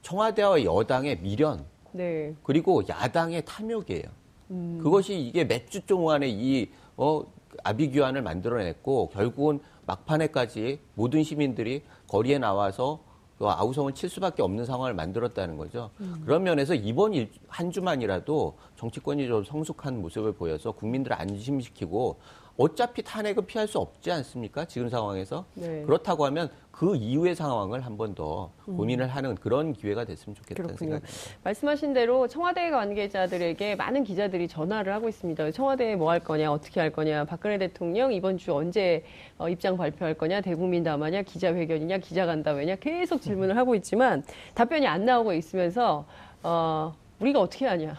청와대와 여당의 미련 네. 그리고 야당의 탐욕이에요. 음. 그것이 이게 몇 주 동안에 이 어, 아비규환을 만들어냈고 결국은 막판에까지 모든 시민들이 거리에 나와서 그 아우성을 칠 수밖에 없는 상황을 만들었다는 거죠. 음. 그런 면에서 이번 일, 한 주만이라도 정치권이 좀 성숙한 모습을 보여서 국민들을 안심시키고 어차피 탄핵은 피할 수 없지 않습니까? 지금 상황에서. 네. 그렇다고 하면 그 이후의 상황을 한 번 더 고민을 하는 그런 기회가 됐으면 좋겠다는 생각입니다. 말씀하신 대로 청와대 관계자들에게 많은 기자들이 전화를 하고 있습니다. 청와대에 뭐 할 거냐, 어떻게 할 거냐, 박근혜 대통령 이번 주 언제 어, 입장 발표할 거냐, 대국민 담화냐, 기자회견이냐, 기자간담회냐 계속 질문을 하고 있지만 답변이 안 나오고 있으면서 어, 우리가 어떻게 하냐.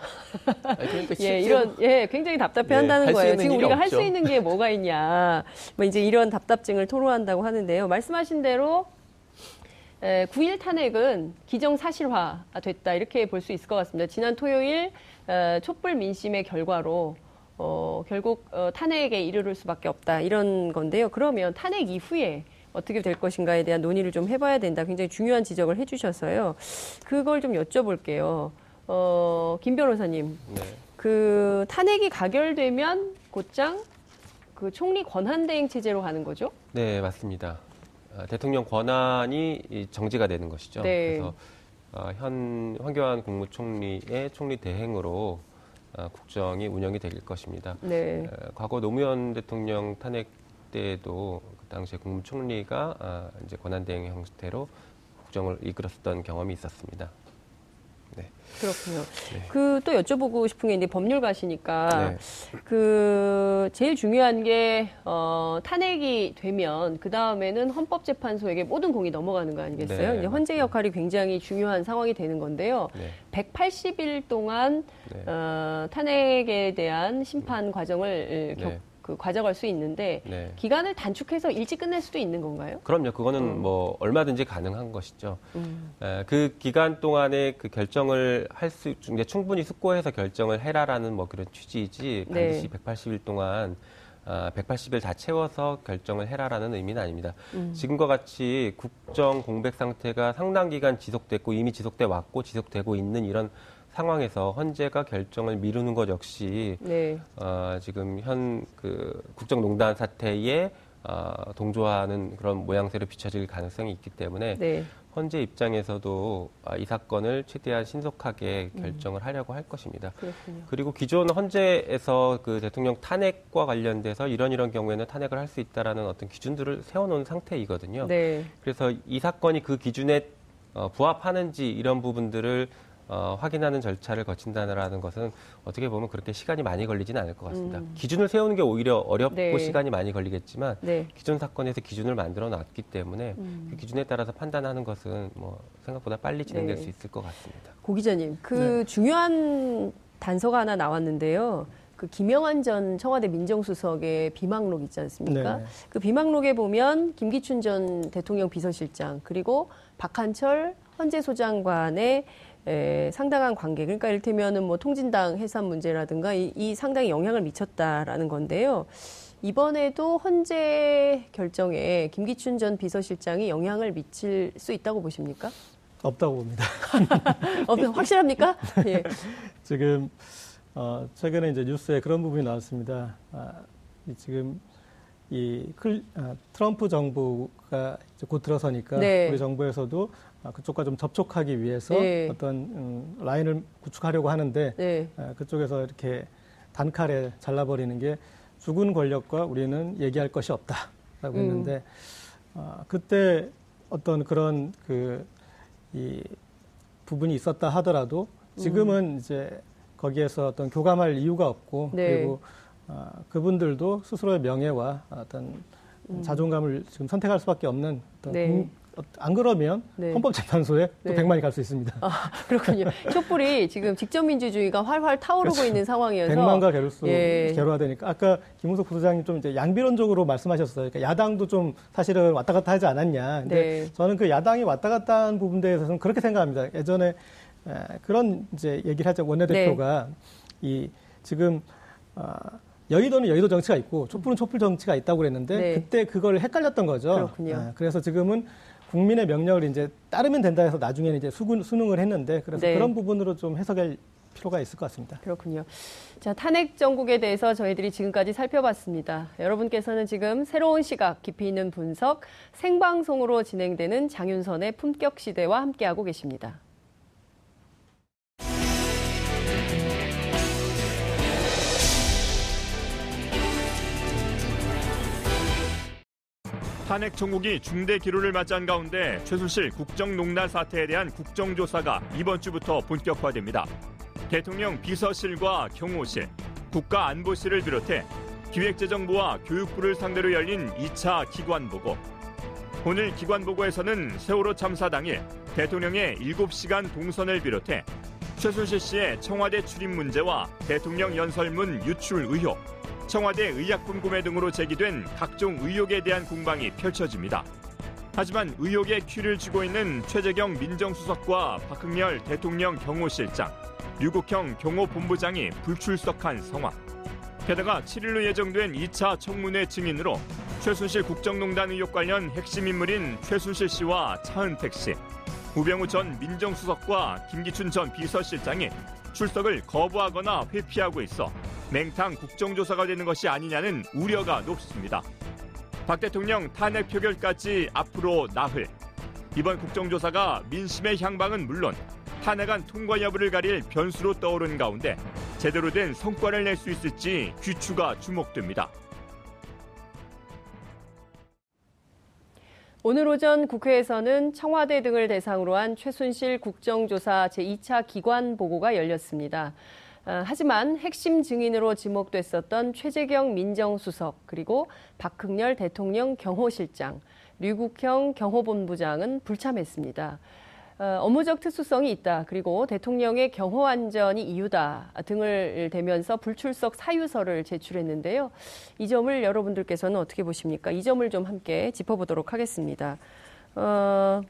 그러니까 예, 이런, 예, 굉장히 답답해 네, 한다는 거예요. 지금 우리가 할 수 있는 게 뭐가 있냐. 뭐 이제 이런 답답증을 토로한다고 하는데요. 말씀하신 대로 에, 9일 탄핵은 기정사실화 됐다. 이렇게 볼 수 있을 것 같습니다. 지난 토요일 에, 촛불 민심의 결과로 어, 결국 어, 탄핵에 이르를 수밖에 없다. 이런 건데요. 그러면 탄핵 이후에 어떻게 될 것인가에 대한 논의를 좀 해봐야 된다. 굉장히 중요한 지적을 해주셔서요. 그걸 좀 여쭤볼게요. 어, 김 변호사님. 네. 그 탄핵이 가결되면 곧장 그 총리 권한 대행 체제로 가는 거죠? 네, 맞습니다. 아, 대통령 권한이 정지가 되는 것이죠. 네. 그래서 어, 현 황교안 국무총리의 총리 대행으로 어, 국정이 운영이 될 것입니다. 네. 어, 과거 노무현 대통령 탄핵 때도 그 당시에 국무총리가 아, 이제 권한 대행 형태로 국정을 이끌었던 경험이 있었습니다. 네. 그렇군요. 네. 그또 여쭤보고 싶은 게 이제 법률가시니까 네. 그 제일 중요한 게 어, 탄핵이 되면 그 다음에는 헌법재판소에게 모든 공이 넘어가는 거 아니겠어요? 네, 이제 헌재 역할이 굉장히 중요한 상황이 되는 건데요. 180일 동안 네. 어, 탄핵에 대한 심판 과정을 겪 그 과정할 수 있는데 네. 기간을 단축해서 일찍 끝낼 수도 있는 건가요? 그럼요. 그거는 음. 뭐 얼마든지 가능한 것이죠. 음. 에, 그 기간 동안에 그 결정을 할 수 이제 충분히 숙고해서 결정을 해라라는 뭐 그런 취지이지 네. 반드시 네. 180일 동안 아, 180일 다 채워서 결정을 해라라는 의미는 아닙니다. 음. 지금과 같이 국정 공백 상태가 상당 기간 지속됐고 이미 지속돼 왔고 지속되고 있는 이런 상황에서 헌재가 결정을 미루는 것 역시 네. 어, 지금 현 그 국정농단 사태에 어, 동조하는 그런 모양새로 비춰질 가능성이 있기 때문에 네. 헌재 입장에서도 아, 이 사건을 최대한 신속하게 음. 결정을 하려고 할 것입니다. 그렇군요. 그리고 기존 헌재에서 그 대통령 탄핵과 관련돼서 이런 이런 경우에는 탄핵을 할 수 있다라는 어떤 기준들을 세워놓은 상태이거든요. 네. 그래서 이 사건이 그 기준에 어, 부합하는지 이런 부분들을 어, 확인하는 절차를 거친다는 것은 어떻게 보면 그렇게 시간이 많이 걸리지는 않을 것 같습니다. 음. 기준을 세우는 게 오히려 어렵고 네. 시간이 많이 걸리겠지만 네. 기존 사건에서 기준을 만들어 놨기 때문에 음. 그 기준에 따라서 판단하는 것은 뭐 생각보다 빨리 진행될 네. 수 있을 것 같습니다. 고 기자님, 그 네. 중요한 단서가 하나 나왔는데요. 그 김영환 전 청와대 민정수석의 비망록 있지 않습니까? 네. 그 비망록에 보면 김기춘 전 대통령 비서실장 그리고 박한철 헌재 소장관의 에, 상당한 관계. 그러니까 이를테면은 뭐 통진당 해산 문제라든가 이, 이 상당히 영향을 미쳤다라는 건데요. 이번에도 헌재 결정에 김기춘 전 비서실장이 영향을 미칠 수 있다고 보십니까? 없다고 봅니다. 어, 확실합니까? 예. 지금 어, 최근에 이제 뉴스에 그런 부분이 나왔습니다. 아, 지금 이 클, 아, 트럼프 정부가 곧 들어서니까 네. 우리 정부에서도 아, 그쪽과 좀 접촉하기 위해서 네. 어떤 음, 라인을 구축하려고 하는데 네. 아, 그쪽에서 이렇게 단칼에 잘라버리는 게 죽은 권력과 우리는 얘기할 것이 없다라고 음. 했는데 어, 그때 어떤 그런 그 이 부분이 있었다 하더라도 지금은 음. 이제 거기에서 어떤 교감할 이유가 없고 네. 그리고 어, 그분들도 스스로의 명예와 어떤 음. 자존감을 지금 선택할 수밖에 없는 어떤 네. 안 그러면 네. 헌법재판소에 또 네. 100만이 갈 수 있습니다. 아, 그렇군요. 촛불이 지금 직접 민주주의가 활활 타오르고 그렇죠. 있는 상황이어서 100만과 개로수 예. 개로화되니까 아까 김은석 부소장님 좀 이제 양비론적으로 말씀하셨어요. 그러니까 야당도 좀 사실은 왔다 갔다 하지 않았냐. 근데 네. 저는 그 야당이 왔다 갔다 한 부분에 대해서는 그렇게 생각합니다. 예전에 그런 이제 얘기를 하죠. 원내대표가 네. 이 지금 어, 여의도는 여의도 정치가 있고 촛불은 촛불 정치가 있다고 그랬는데 네. 그때 그걸 헷갈렸던 거죠. 그렇군요. 네, 그래서 지금은 국민의 명령을 이제 따르면 된다 해서 나중에는 이제 수군, 수능을 했는데 그래서 네. 그런 부분으로 좀 해석할 필요가 있을 것 같습니다. 그렇군요. 자, 탄핵 정국에 대해서 저희들이 지금까지 살펴봤습니다. 여러분께서는 지금 새로운 시각, 깊이 있는 분석, 생방송으로 진행되는 장윤선의 품격 시대와 함께하고 계십니다. 탄핵 청국이 중대 기로를 맞이한 가운데 최순실 국정농단 사태에 대한 국정조사가 이번 주부터 본격화됩니다. 대통령 비서실과 경호실, 국가안보실을 비롯해 기획재정부와 교육부를 상대로 열린 2차 기관보고. 오늘 기관보고에서는 세월호 참사 당일 대통령의 7시간 동선을 비롯해 최순실 씨의 청와대 출입 문제와 대통령 연설문 유출 의혹, 청와대 의약품 구매 등으로 제기된 각종 의혹에 대한 공방이 펼쳐집니다. 하지만 의혹의 퀴를 쥐고 있는 최재경 민정수석과 박흥렬 대통령 경호실장, 류국형 경호본부장이 불출석한 상황. 게다가 7일로 예정된 2차 청문회 증인으로 최순실 국정농단 의혹 관련 핵심 인물인 최순실 씨와 차은택 씨, 우병우 전 민정수석과 김기춘 전 비서실장이 출석을 거부하거나 회피하고 있어 맹탕 국정조사가 되는 것이 아니냐는 우려가 높습니다. 박 대통령 탄핵 표결까지 앞으로 나흘. 이번 국정조사가 민심의 향방은 물론 탄핵안 통과 여부를 가릴 변수로 떠오른 가운데 제대로 된 성과를 낼 수 있을지 귀추가 주목됩니다. 오늘 오전 국회에서는 청와대 등을 대상으로 한 최순실 국정조사 제2차 기관 보고가 열렸습니다. 어, 하지만 핵심 증인으로 지목됐었던 최재경 민정수석 그리고 박흥렬 대통령 경호실장, 류국형 경호본부장은 불참했습니다. 어, 업무적 특수성이 있다. 그리고 대통령의 경호 안전이 이유다 등을 대면서 불출석 사유서를 제출했는데요. 이 점을 여러분들께서는 어떻게 보십니까? 이 점을 좀 함께 짚어보도록 하겠습니다. 어,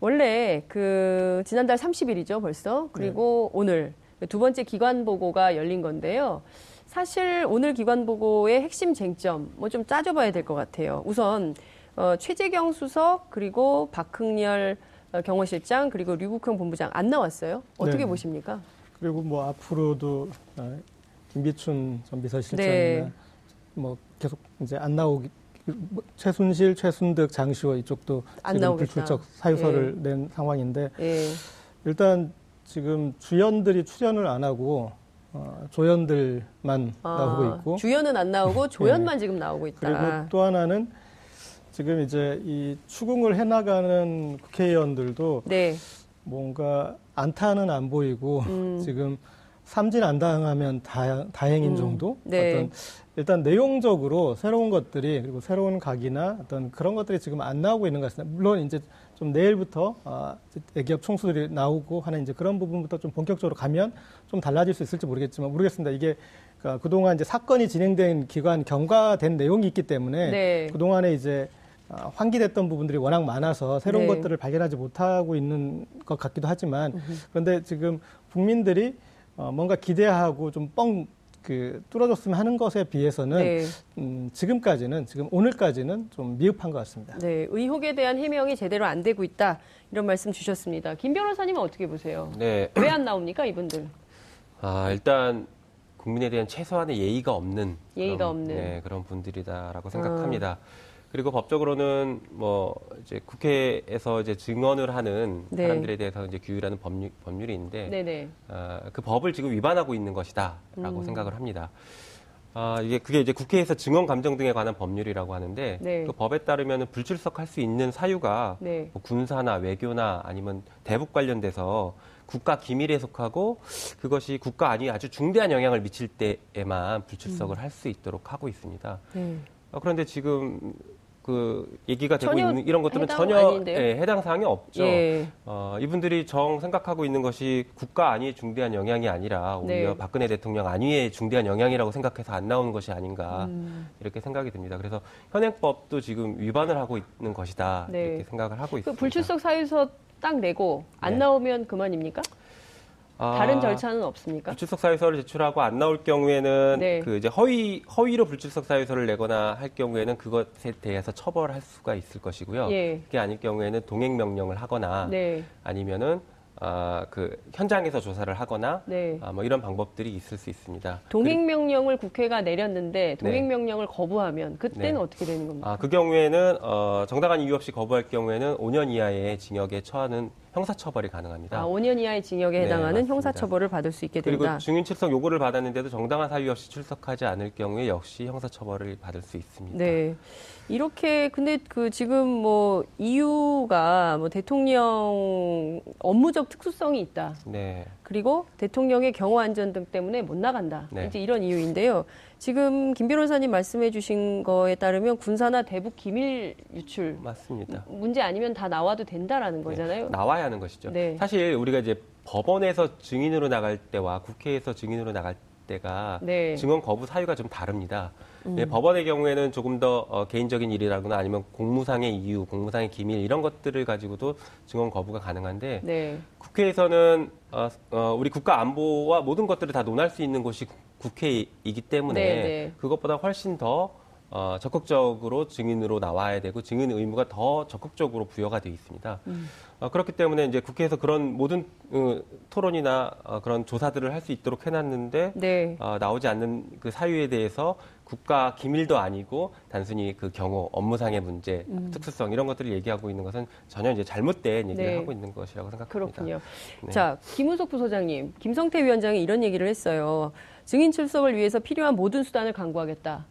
원래 그 지난달 30일이죠, 벌써. 그리고 네. 오늘 두 번째 기관 보고가 열린 건데요. 사실 오늘 기관 보고의 핵심 쟁점 뭐 좀 짜줘봐야 될 것 같아요. 우선 어, 최재경 수석 그리고 박흥렬 어, 경호실장 그리고 류국형 본부장 안 나왔어요. 어떻게 네. 보십니까? 그리고 뭐 앞으로도 어, 김기춘 전 비서실장이나 네. 뭐 계속 이제 안 나오기 뭐 최순실, 최순득, 장시호 이쪽도 지금 불출석 사유서를 네. 낸 상황인데 네. 일단 지금 주연들이 출연을 안 하고 어, 조연들만 아, 나오고 있고 주연은 안 나오고 조연만 네. 지금 나오고 있다. 그리고 또 하나는 지금 이제 이 추궁을 해나가는 국회의원들도 네. 뭔가 안타는 안 보이고 음. 지금 삼진 안 당하면 다, 다행인 음. 정도 네. 어떤 일단 내용적으로 새로운 것들이 그리고 새로운 각이나 어떤 그런 것들이 지금 안 나오고 있는 것 같습니다. 물론 이제 좀 내일부터 아, 대기업 총수들이 나오고 하는 이제 그런 부분부터 좀 본격적으로 가면 좀 달라질 수 있을지 모르겠지만 모르겠습니다. 이게 그러니까 그동안 이제 사건이 진행된 기관 경과된 내용이 있기 때문에 네. 그동안에 이제 아, 환기됐던 부분들이 워낙 많아서 새로운 네. 것들을 발견하지 못하고 있는 것 같기도 하지만 그런데 지금 국민들이 어, 뭔가 기대하고 좀뻥 그 뚫어졌으면 하는 것에 비해서는 네. 음, 지금까지는 지금 오늘까지는 좀 미흡한 것 같습니다. 네, 의혹에 대한 해명이 제대로 안 되고 있다 이런 말씀 주셨습니다. 김 변호사님은 어떻게 보세요? 네, 왜 안 나옵니까 이분들? 아 일단 국민에 대한 최소한의 예의가 없는 예의가 그런, 없는 네, 그런 분들이다라고 생각합니다. 음. 그리고 법적으로는 뭐 이제 국회에서 이제 증언을 하는 네. 사람들에 대해서 이제 규율하는 법률, 법률이 있는데 네네. 어, 그 법을 지금 위반하고 있는 것이다라고 음. 생각을 합니다. 아, 이게 그게 이제 국회에서 증언 감정 등에 관한 법률이라고 하는데 네. 그 법에 따르면 불출석할 수 있는 사유가 네. 뭐 군사나 외교나 아니면 대북 관련돼서 국가 기밀에 속하고 그것이 국가 안위에 아주 중대한 영향을 미칠 때에만 불출석을 음. 할수 있도록 하고 있습니다. 네. 어, 그런데 지금 그 얘기가 되고 있는 이런 것들은 전혀 예, 해당 사항이 없죠. 예. 어, 이분들이 정 생각하고 있는 것이 국가 안위에 중대한 영향이 아니라 오히려 네. 박근혜 대통령 안위에 중대한 영향이라고 생각해서 안 나오는 것이 아닌가 음. 이렇게 생각이 듭니다. 그래서 현행법도 지금 위반을 하고 있는 것이다 네. 이렇게 생각을 하고 그 있습니다. 불출석 사유서 딱 내고 안 네. 나오면 그만입니까? 다른 아, 절차는 없습니까? 불출석 사유서를 제출하고 안 나올 경우에는 네. 그 이제 허위 허위로 불출석 사유서를 내거나 할 경우에는 그것에 대해서 처벌할 수가 있을 것이고요. 예. 그게 아닐 경우에는 동행 명령을 하거나 네. 아니면은 아, 그 현장에서 조사를 하거나 네. 아, 뭐 이런 방법들이 있을 수 있습니다. 동행 명령을 국회가 내렸는데 동행 명령을 네. 거부하면 그때는 네. 어떻게 되는 겁니까? 아, 그 경우에는 어, 정당한 이유 없이 거부할 경우에는 5년 이하의 징역에 처하는 형사처벌이 가능합니다. 아, 5년 이하의 징역에 네, 해당하는 맞습니다. 형사처벌을 받을 수 있게 된다. 그리고 증인 출석 요구를 받았는데도 정당한 사유 없이 출석하지 않을 경우에 역시 형사처벌을 받을 수 있습니다. 네. 이렇게 근데 그 지금 뭐 이유가 뭐 대통령 업무적 특수성이 있다. 네. 그리고 대통령의 경호 안전 등 때문에 못 나간다. 네. 이제 이런 이유인데요. 지금 김 변호사님 말씀해 주신 거에 따르면 군사나 대북 기밀 유출 맞습니다. 문제 아니면 다 나와도 된다라는 네. 거잖아요. 네. 나와야 하는 것이죠. 네. 사실 우리가 이제 법원에서 증인으로 나갈 때와 국회에서 증인으로 나갈 때가 네. 증언 거부 사유가 좀 다릅니다. 음. 네, 법원의 경우에는 조금 더 어, 개인적인 일이라거나 아니면 공무상의 이유, 공무상의 기밀 이런 것들을 가지고도 증언 거부가 가능한데 네. 국회에서는 어, 어, 우리 국가 안보와 모든 것들을 다 논할 수 있는 곳이 국회이기 때문에 네, 네. 그것보다 훨씬 더 어, 적극적으로 증인으로 나와야 되고 증인 의무가 더 적극적으로 부여가 되어 있습니다. 음. 어, 그렇기 때문에 이제 국회에서 그런 모든 어, 토론이나 어, 그런 조사들을 할 수 있도록 해놨는데 네. 어, 나오지 않는 그 사유에 대해서 국가 기밀도 아니고 단순히 그 경호, 업무상의 문제, 음. 특수성 이런 것들을 얘기하고 있는 것은 전혀 이제 잘못된 얘기를 네. 하고 있는 것이라고 생각합니다. 그렇군요. 네. 자, 김우석 부소장님, 김성태 위원장이 이런 얘기를 했어요. 증인 출석을 위해서 필요한 모든 수단을 강구하겠다.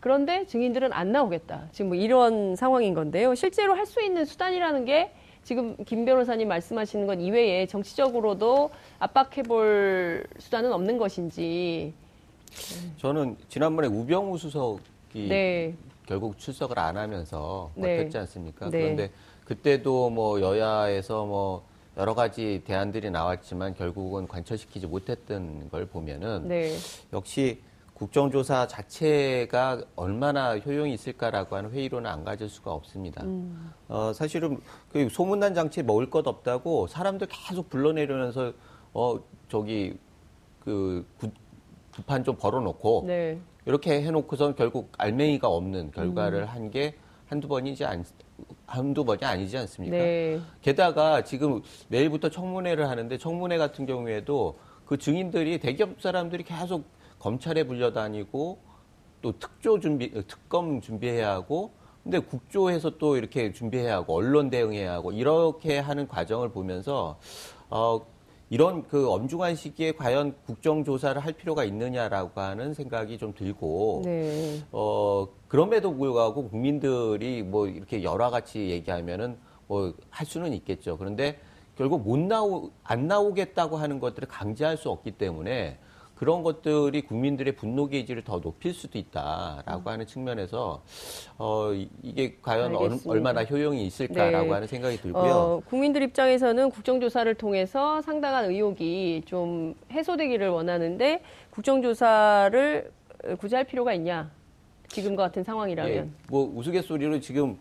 그런데 증인들은 안 나오겠다. 지금 뭐 이런 상황인 건데요. 실제로 할 수 있는 수단이라는 게 지금 김 변호사님 말씀하시는 것 이외에 정치적으로도 압박해볼 수단은 없는 것인지. 저는 지난번에 우병우 수석이 네. 결국 출석을 안 하면서 맡겼지 네. 않습니까? 네. 그런데 그때도 뭐 여야에서 뭐 여러 가지 대안들이 나왔지만 결국은 관철시키지 못했던 걸 보면은 네. 역시 국정조사 자체가 얼마나 효용이 있을까라고 하는 회의로는 안 가질 수가 없습니다. 음. 어, 사실은 그 소문난 장치에 먹을 것 없다고 사람들 계속 불러내려면서 어, 저기 그 구, 두 판 좀 벌어놓고 네. 이렇게 해놓고선 결국 알맹이가 없는 결과를 음. 한게 한두 번이지 않, 한두 번이 아니지 않습니까? 네. 게다가 지금 내일부터 청문회를 하는데 청문회 같은 경우에도 그 증인들이 대기업 사람들이 계속 검찰에 불려다니고 또 특조 준비, 특검 준비해야 하고 근데 국조에서 또 이렇게 준비해야 하고 언론 대응해야 하고 이렇게 하는 과정을 보면서 어 이런 그 엄중한 시기에 과연 국정조사를 할 필요가 있느냐라고 하는 생각이 좀 들고, 네. 어, 그럼에도 불구하고 국민들이 뭐 이렇게 가지 얘기하면은 뭐 할 수는 있겠죠. 그런데 결국 못 나오, 안 나오겠다고 하는 것들을 강제할 수 없기 때문에 그런 것들이 국민들의 분노 게이지를 더 높일 수도 있다라고 음. 하는 측면에서 어 이게 과연 알겠습니다. 얼마나 효용이 있을까라고 네. 하는 생각이 들고요. 어, 국민들 입장에서는 국정조사를 통해서 상당한 의혹이 좀 해소되기를 원하는데 국정조사를 굳이 할 필요가 있냐? 지금과 같은 상황이라면. 예, 뭐 우스갯소리로 지금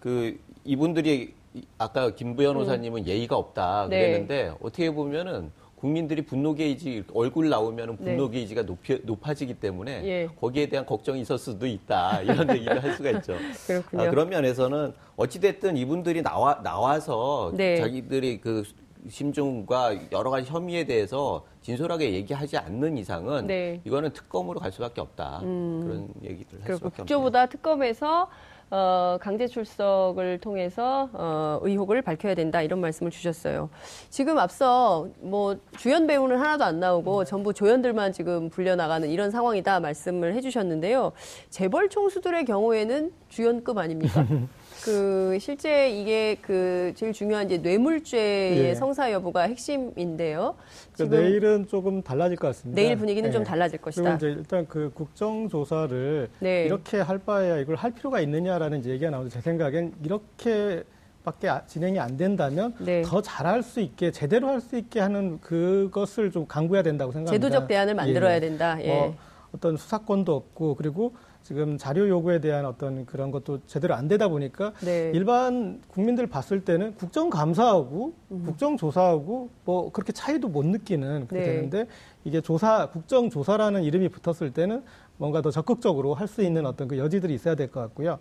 그 이분들이 아까 김 변호사님은 음. 예의가 없다 네. 그랬는데 네. 어떻게 보면은 국민들이 분노 게이지 얼굴 나오면 분노 네. 게이지가 높이, 높아지기 때문에 예. 거기에 대한 걱정이 있을 수도 있다 이런 얘기를 할 수가 있죠. 그렇군요. 아, 그런 면에서는 어찌 됐든 이분들이 나와 나와서 네. 자기들이 그 심중과 여러 가지 혐의에 대해서 진솔하게 얘기하지 않는 이상은 네. 이거는 특검으로 갈 수밖에 없다. 음. 그런 얘기를 할 수밖에 없다. 국조보다 특검에서 어, 강제 출석을 통해서 어, 의혹을 밝혀야 된다 이런 말씀을 주셨어요. 지금 앞서 뭐 주연 배우는 하나도 안 나오고 전부 조연들만 지금 불려 나가는 이런 상황이다 말씀을 해주셨는데요. 재벌 총수들의 경우에는 주연급 아닙니까? 그 실제 이게 그 제일 중요한 이제 뇌물죄의 예. 성사 여부가 핵심인데요. 그러니까 내일은 조금 달라질 것 같습니다. 내일 분위기는 예. 좀 달라질 것이다. 그리고 이제 일단 그 국정 조사를 네. 이렇게 할 바에야 이걸 할 필요가 있느냐라는 이제 얘기가 나오는데 제 생각엔 이렇게 밖에 아, 진행이 안 된다면 네. 더 잘할 수 있게 제대로 할 수 있게 하는 그것을 좀 강구해야 된다고 생각합니다. 제도적 대안을 만들어야 예. 된다. 예. 뭐 어떤 수사권도 없고 그리고 지금 자료 요구에 대한 어떤 그런 것도 제대로 안 되다 보니까 네. 일반 국민들 봤을 때는 국정감사하고 음. 국정조사하고 뭐 그렇게 차이도 못 느끼는 그렇게 네. 되는데 이게 조사 국정조사라는 이름이 붙었을 때는 뭔가 더 적극적으로 할 수 있는 어떤 그 여지들이 있어야 될 것 같고요.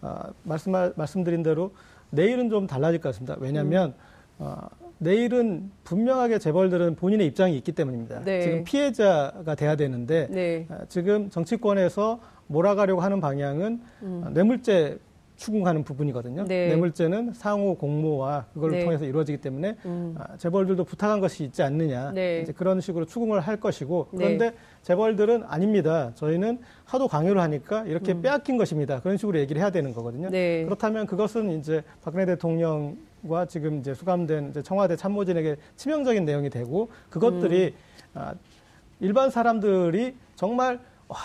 아, 말씀 말씀드린 대로 내일은 좀 달라질 것 같습니다. 왜냐하면 음. 어, 내일은 분명하게 재벌들은 본인의 입장이 있기 때문입니다. 네. 지금 피해자가 돼야 되는데 네. 아, 지금 정치권에서 몰아가려고 하는 방향은 음. 뇌물죄 추궁하는 부분이거든요. 네. 뇌물죄는 상호 공모와 그걸 네. 통해서 이루어지기 때문에 음. 아, 재벌들도 부탁한 것이 있지 않느냐 네. 이제 그런 식으로 추궁을 할 것이고 네. 그런데 재벌들은 아닙니다. 저희는 하도 강요를 하니까 이렇게 음. 빼앗긴 것입니다. 그런 식으로 얘기를 해야 되는 거거든요. 네. 그렇다면 그것은 이제 박근혜 대통령 과 지금 이제 수감된 이제 청와대 참모진에게 치명적인 내용이 되고 그것들이 음. 아, 일반 사람들이 정말 와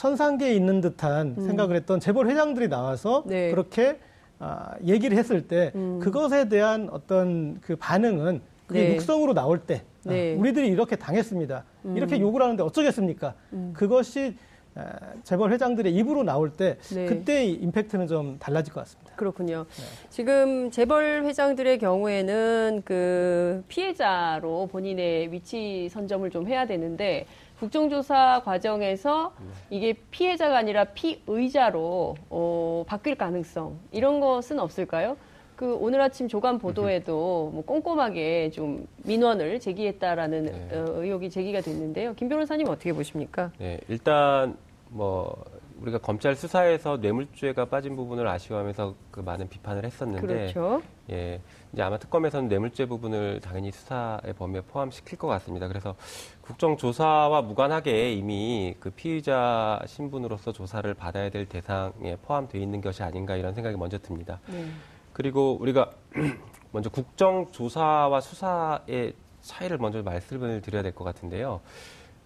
천상계에 있는 듯한 음. 생각을 했던 재벌 회장들이 나와서 네. 그렇게 아, 얘기를 했을 때 음. 그것에 대한 어떤 그 반응은 그게 네. 육성으로 나올 때 아, 네. 우리들이 이렇게 당했습니다. 음. 이렇게 욕을 하는데 어쩌겠습니까? 음. 그것이 아, 재벌 회장들의 입으로 나올 때 네. 그때 임팩트는 좀 달라질 것 같습니다. 그렇군요. 네. 지금 재벌 회장들의 경우에는 그 피해자로 본인의 위치 선점을 좀 해야 되는데 국정조사 과정에서 이게 피해자가 아니라 피의자로 어, 바뀔 가능성 이런 것은 없을까요? 그 오늘 아침 조간 보도에도 뭐 꼼꼼하게 좀 민원을 제기했다라는 네. 어, 의혹이 제기가 됐는데요. 김 변호사님 어떻게 보십니까? 네, 일단 뭐 우리가 검찰 수사에서 뇌물죄가 빠진 부분을 아쉬워하면서 그 많은 비판을 했었는데, 그렇죠. 예, 이제 아마 특검에서는 뇌물죄 부분을 당연히 수사의 범위에 포함시킬 것 같습니다. 그래서 국정조사와 무관하게 이미 그 피의자 신분으로서 조사를 받아야 될 대상에 포함되어 있는 것이 아닌가 이런 생각이 먼저 듭니다. 네. 그리고 우리가 먼저 국정조사와 수사의 차이를 먼저 말씀을 드려야 될 것 같은데요.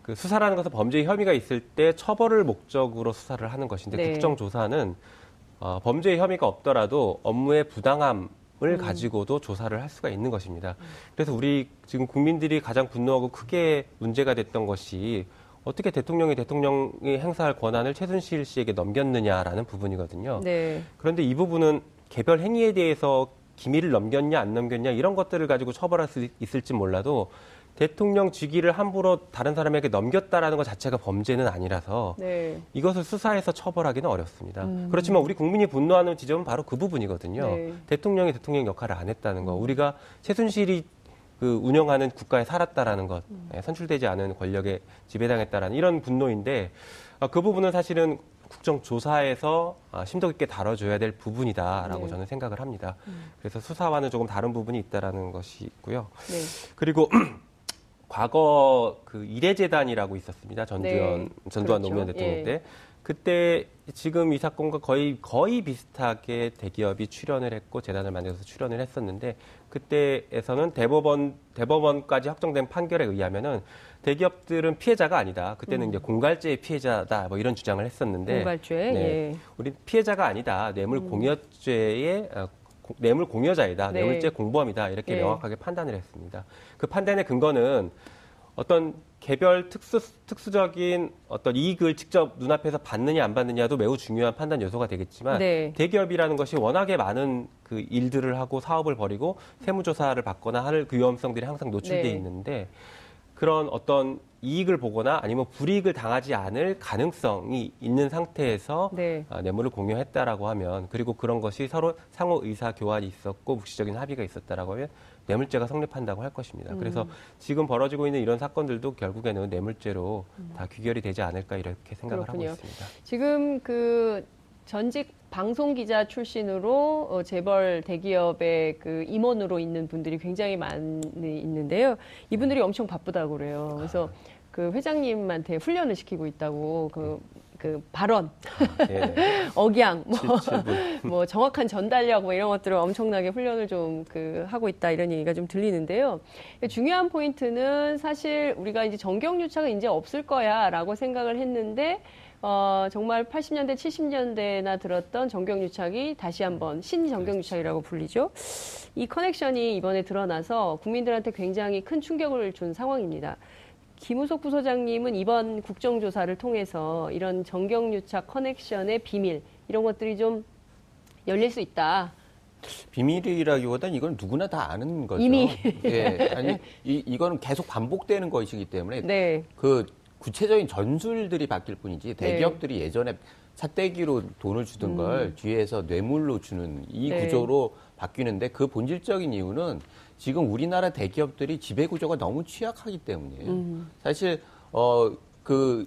그 수사라는 것은 범죄 혐의가 있을 때 처벌을 목적으로 수사를 하는 것인데 네. 국정 조사는 어, 범죄 혐의가 없더라도 업무의 부당함을 음. 가지고도 조사를 할 수가 있는 것입니다. 음. 그래서 우리 지금 국민들이 가장 분노하고 크게 문제가 됐던 것이 어떻게 대통령이 대통령이 행사할 권한을 최순실 씨에게 넘겼느냐라는 부분이거든요. 네. 그런데 이 부분은 개별 행위에 대해서 기밀을 넘겼냐 안 넘겼냐 이런 것들을 가지고 처벌할 수 있을지 몰라도 대통령 직위를 함부로 다른 사람에게 넘겼다라는 것 자체가 범죄는 아니라서 네. 이것을 수사해서 처벌하기는 어렵습니다. 음. 그렇지만 우리 국민이 분노하는 지점은 바로 그 부분이거든요. 네. 대통령이 대통령 역할을 안 했다는 거. 우리가 최순실이 그 운영하는 국가에 살았다라는 것, 음. 예, 선출되지 않은 권력에 지배당했다라는 이런 분노인데 아, 그 부분은 사실은 국정조사에서 아, 심도 깊게 다뤄줘야 될 부분이다라고 네. 저는 생각을 합니다. 음. 그래서 수사와는 조금 다른 부분이 있다라는 것이 있고요. 네. 그리고 과거 그 이래재단이라고 있었습니다. 전두현 네. 전두환 그렇죠. 노무현 대통령 예. 때 그때 지금 이 사건과 거의 거의 비슷하게 대기업이 출연을 했고 재단을 만들어서 출연을 했었는데 그때에서는 대법원 대법원까지 확정된 판결에 의하면은 대기업들은 피해자가 아니다. 그때는 음. 이제 공갈죄의 피해자다. 뭐 이런 주장을 했었는데 공갈죄. 네. 예. 우리 피해자가 아니다. 뇌물 음. 공여죄의 어, 뇌물 공여자이다, 네. 뇌물죄 공범이다 이렇게 네. 명확하게 판단을 했습니다. 그 판단의 근거는 어떤 개별 특수 특수적인 어떤 이익을 직접 눈앞에서 받느냐 안 받느냐도 매우 중요한 판단 요소가 되겠지만 네. 대기업이라는 것이 워낙에 많은 그 일들을 하고 사업을 벌이고 세무조사를 받거나 할 그 위험성들이 항상 노출돼 네. 있는데 그런 어떤 이익을 보거나 아니면 불이익을 당하지 않을 가능성이 있는 상태에서 네. 아, 뇌물을 공유했다라고 하면 그리고 그런 것이 서로 상호 의사 교환이 있었고 묵시적인 합의가 있었다라고 하면 뇌물죄가 성립한다고 할 것입니다. 음. 그래서 지금 벌어지고 있는 이런 사건들도 결국에는 뇌물죄로 음. 다 귀결이 되지 않을까 이렇게 생각을 그렇군요. 하고 있습니다. 지금 그 전직 방송 기자 출신으로 어, 재벌 대기업의 그 임원으로 있는 분들이 굉장히 많이 있는데요. 이분들이 엄청 바쁘다고 그래요. 그래서 그 회장님한테 훈련을 시키고 있다고 그, 그 발언, 예. 억양, 뭐, 뭐 정확한 전달력 뭐 이런 것들을 엄청나게 훈련을 좀 그 하고 있다 이런 얘기가 좀 들리는데요. 중요한 포인트는 사실 우리가 이제 정경유착은 이제 없을 거야라고 생각을 했는데 어, 정말 80년대, 70년대나 들었던 정경유착이 다시 한번 신정경유착이라고 불리죠. 이 커넥션이 이번에 드러나서 국민들한테 굉장히 큰 충격을 준 상황입니다. 김우석 부소장님은 이번 국정조사를 통해서 이런 정경유착 커넥션의 비밀 이런 것들이 좀 열릴 수 있다. 비밀이라기보다는 이건 누구나 다 아는 거죠. 이미. 예. 아니, 이, 이거는 계속 반복되는 것이기 때문에. 네. 그 구체적인 전술들이 바뀔 뿐이지 네. 대기업들이 네. 예전에 삿대기로 돈을 주던 음. 걸 뒤에서 뇌물로 주는 이 네. 구조로 바뀌는데 그 본질적인 이유는 지금 우리나라 대기업들이 지배 구조가 너무 취약하기 때문이에요. 음. 사실 어그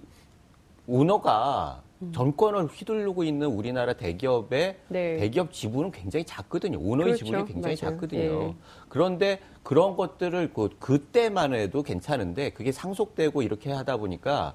오너가 음. 정권을 휘두르고 있는 우리나라 대기업의 네. 대기업 지분은 굉장히 작거든요. 오너의 그렇죠. 지분이 굉장히 맞아요. 작거든요. 네. 그런데 그런 것들을 그 그때만 해도 괜찮은데 그게 상속되고 이렇게 하다 보니까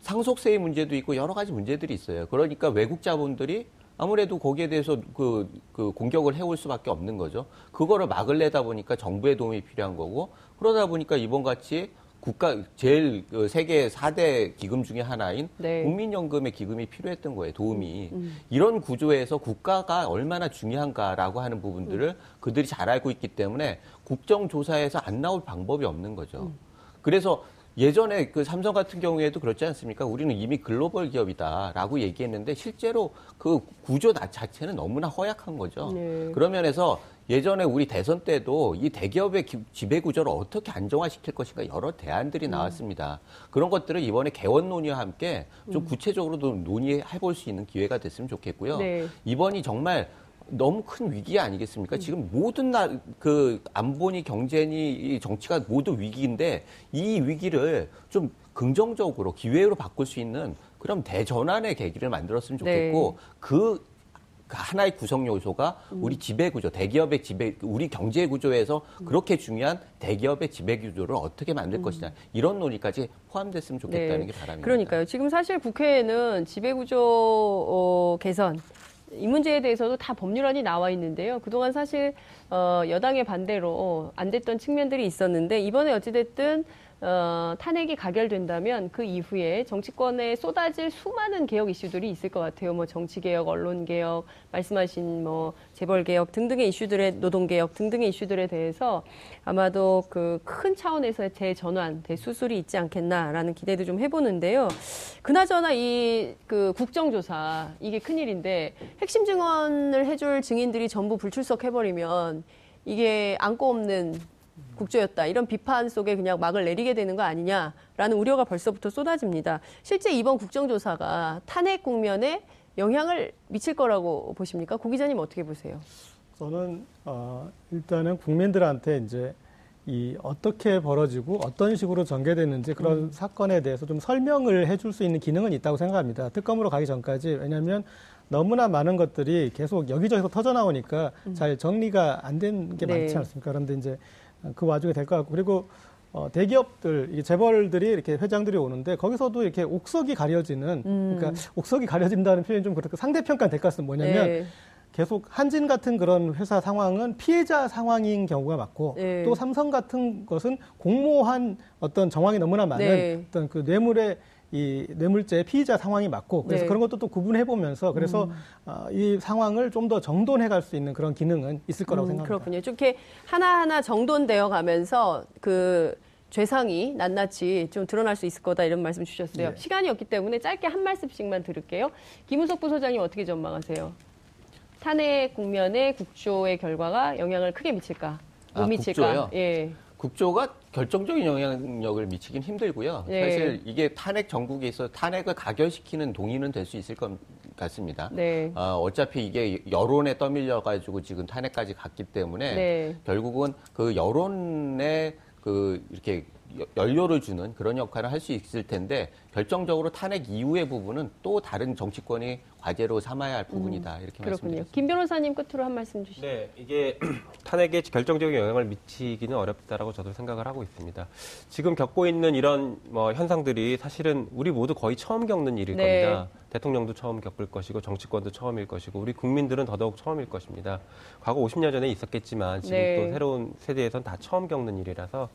상속세의 문제도 있고 여러 가지 문제들이 있어요. 그러니까 외국 자본들이 아무래도 거기에 대해서 그, 그 공격을 해올 수밖에 없는 거죠. 그거를 막을내다 보니까 정부의 도움이 필요한 거고 그러다 보니까 이번 같이 국가 제일 그 세계 4대 기금 중에 하나인 네. 국민연금의 기금이 필요했던 거예요. 도움이. 음, 음. 이런 구조에서 국가가 얼마나 중요한가라고 하는 부분들을 음. 그들이 잘 알고 있기 때문에 국정조사에서 안 나올 방법이 없는 거죠. 음. 그래서 예전에 그 삼성 같은 경우에도 그렇지 않습니까? 우리는 이미 글로벌 기업이다라고 얘기했는데 실제로 그 구조 자체는 너무나 허약한 거죠. 네. 그런 면에서 예전에 우리 대선 때도 이 대기업의 지배 구조를 어떻게 안정화시킬 것인가 여러 대안들이 음. 나왔습니다. 음. 그런 것들을 이번에 개원 논의와 함께 좀 음. 구체적으로도 논의해 볼 수 있는 기회가 됐으면 좋겠고요. 네. 이번이 정말 너무 큰 위기 아니겠습니까? 음. 지금 모든 나, 그 안보니 경제니 정치가 모두 위기인데 이 위기를 좀 긍정적으로 기회로 바꿀 수 있는 그런 대전환의 계기를 만들었으면 좋겠고 네. 그 하나의 구성 요소가 음. 우리 지배 구조, 대기업의 지배, 우리 경제 구조에서 음. 그렇게 중요한 대기업의 지배 구조를 어떻게 만들 음. 것이냐 이런 논의까지 포함됐으면 좋겠다는 네. 게 바람입니다. 그러니까요. 지금 사실 국회에는 지배 구조 어, 개선 이 문제에 대해서도 다 법률안이 나와 있는데요. 그동안 사실 어, 여당의 반대로 안 됐던 측면들이 있었는데 이번에 어찌됐든 어, 탄핵이 가결된다면 그 이후에 정치권에 쏟아질 수많은 개혁 이슈들이 있을 것 같아요. 뭐 정치개혁, 언론개혁, 말씀하신 뭐 재벌개혁 등등의 이슈들의 노동개혁 등등의 이슈들에 대해서 아마도 그 큰 차원에서의 대전환, 대수술이 있지 않겠나라는 기대도 좀 해보는데요. 그나저나 이 그 국정조사 이게 큰일인데 핵심 증언을 해줄 증인들이 전부 불출석해버리면 이게 안고 없는 국조였다. 이런 비판 속에 그냥 막을 내리게 되는 거 아니냐라는 우려가 벌써부터 쏟아집니다. 실제 이번 국정조사가 탄핵 국면에 영향을 미칠 거라고 보십니까? 고 기자님 어떻게 보세요? 저는 어, 일단은 국민들한테 이제 이 어떻게 벌어지고 어떤 식으로 전개됐는지 그런 음. 사건에 대해서 좀 설명을 해줄 수 있는 기능은 있다고 생각합니다. 특검으로 가기 전까지 왜냐하면 너무나 많은 것들이 계속 여기저기서 터져 나오니까 음. 잘 정리가 안 된게 네. 많지 않습니까? 그런데 이제 그 와중에 될 것 같고 그리고 어, 대기업들, 재벌들이 이렇게 회장들이 오는데 거기서도 이렇게 옥석이 가려지는 음. 그러니까 옥석이 가려진다는 표현이 좀 그렇고 상대평가 될 것 같습니다. 뭐냐면 네. 계속 한진 같은 그런 회사 상황은 피해자 상황인 경우가 많고 네. 또 삼성 같은 것은 공모한 어떤 정황이 너무나 많은 네. 어떤 그 뇌물의 이 뇌물죄 피의자 상황이 맞고 그래서 네. 그런 것도 또 구분해 보면서 그래서 음. 어, 이 상황을 좀 더 정돈해 갈 수 있는 그런 기능은 있을 거라고 음, 생각합니다. 그렇군요. 이렇게 하나하나 정돈되어 가면서 그 죄상이 낱낱이 좀 드러날 수 있을 거다 이런 말씀 주셨어요. 네. 시간이 없기 때문에 짧게 한 말씀씩만 들을게요. 김우석 부소장님 어떻게 전망하세요? 탄핵 국면에 국조의 결과가 영향을 크게 미칠까? 못 아, 미칠까? 국조요? 예. 국조가 결정적인 영향력을 미치긴 힘들고요. 네. 사실 이게 탄핵 전국에 있어 탄핵을 가결시키는 동의는 될 수 있을 것 같습니다. 네. 어, 어차피 이게 여론에 떠밀려 가지고 지금 탄핵까지 갔기 때문에 네. 결국은 그 여론에 그 이렇게 연료를 주는 그런 역할을 할 수 있을 텐데 결정적으로 탄핵 이후의 부분은 또 다른 정치권이 과제로 삼아야 할 부분이다 음, 이렇게 말씀드립니다. 김 변호사님 끝으로 한 말씀 주시죠. 네, 이게 탄핵에 결정적인 영향을 미치기는 어렵다라고 저도 생각을 하고 있습니다. 지금 겪고 있는 이런 뭐 현상들이 사실은 우리 모두 거의 처음 겪는 일일 네. 겁니다. 대통령도 처음 겪을 것이고 정치권도 처음일 것이고 우리 국민들은 더더욱 처음일 것입니다. 과거 50년 전에 있었겠지만 지금 네. 또 새로운 세대에선 다 처음 겪는 일이라서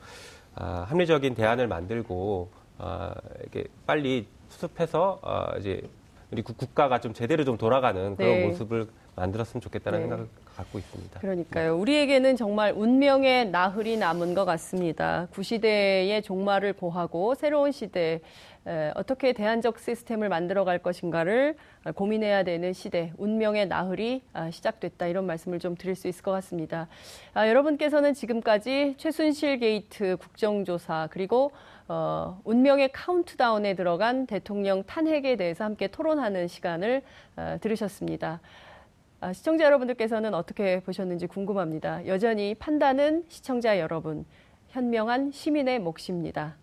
아, 합리적인 대안을 만들고 아, 이게 빨리 수습해서 아, 이제 우리 국가가 좀 제대로 좀 돌아가는 그런 네. 모습을 만들었으면 좋겠다는 네. 생각을 갖고 있습니다. 그러니까요. 우리에게는 정말 운명의 나흘이 남은 것 같습니다. 구시대의 종말을 고하고 새로운 시대 에, 어떻게 대안적 시스템을 만들어 갈 것인가를 고민해야 되는 시대, 운명의 나흘이 아, 시작됐다 이런 말씀을 좀 드릴 수 있을 것 같습니다. 아, 여러분께서는 지금까지 최순실 게이트 국정조사 그리고 어, 운명의 카운트다운에 들어간 대통령 탄핵에 대해서 함께 토론하는 시간을 어, 들으셨습니다. 아, 시청자 여러분들께서는 어떻게 보셨는지 궁금합니다. 여전히 판단은 시청자 여러분, 현명한 시민의 몫입니다.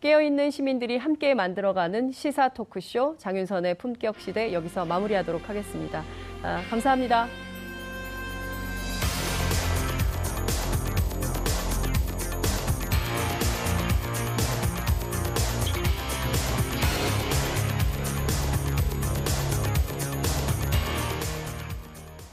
깨어있는 시민들이 함께 만들어가는 시사 토크쇼 장윤선의 품격 시대 여기서 마무리하도록 하겠습니다. 아, 감사합니다.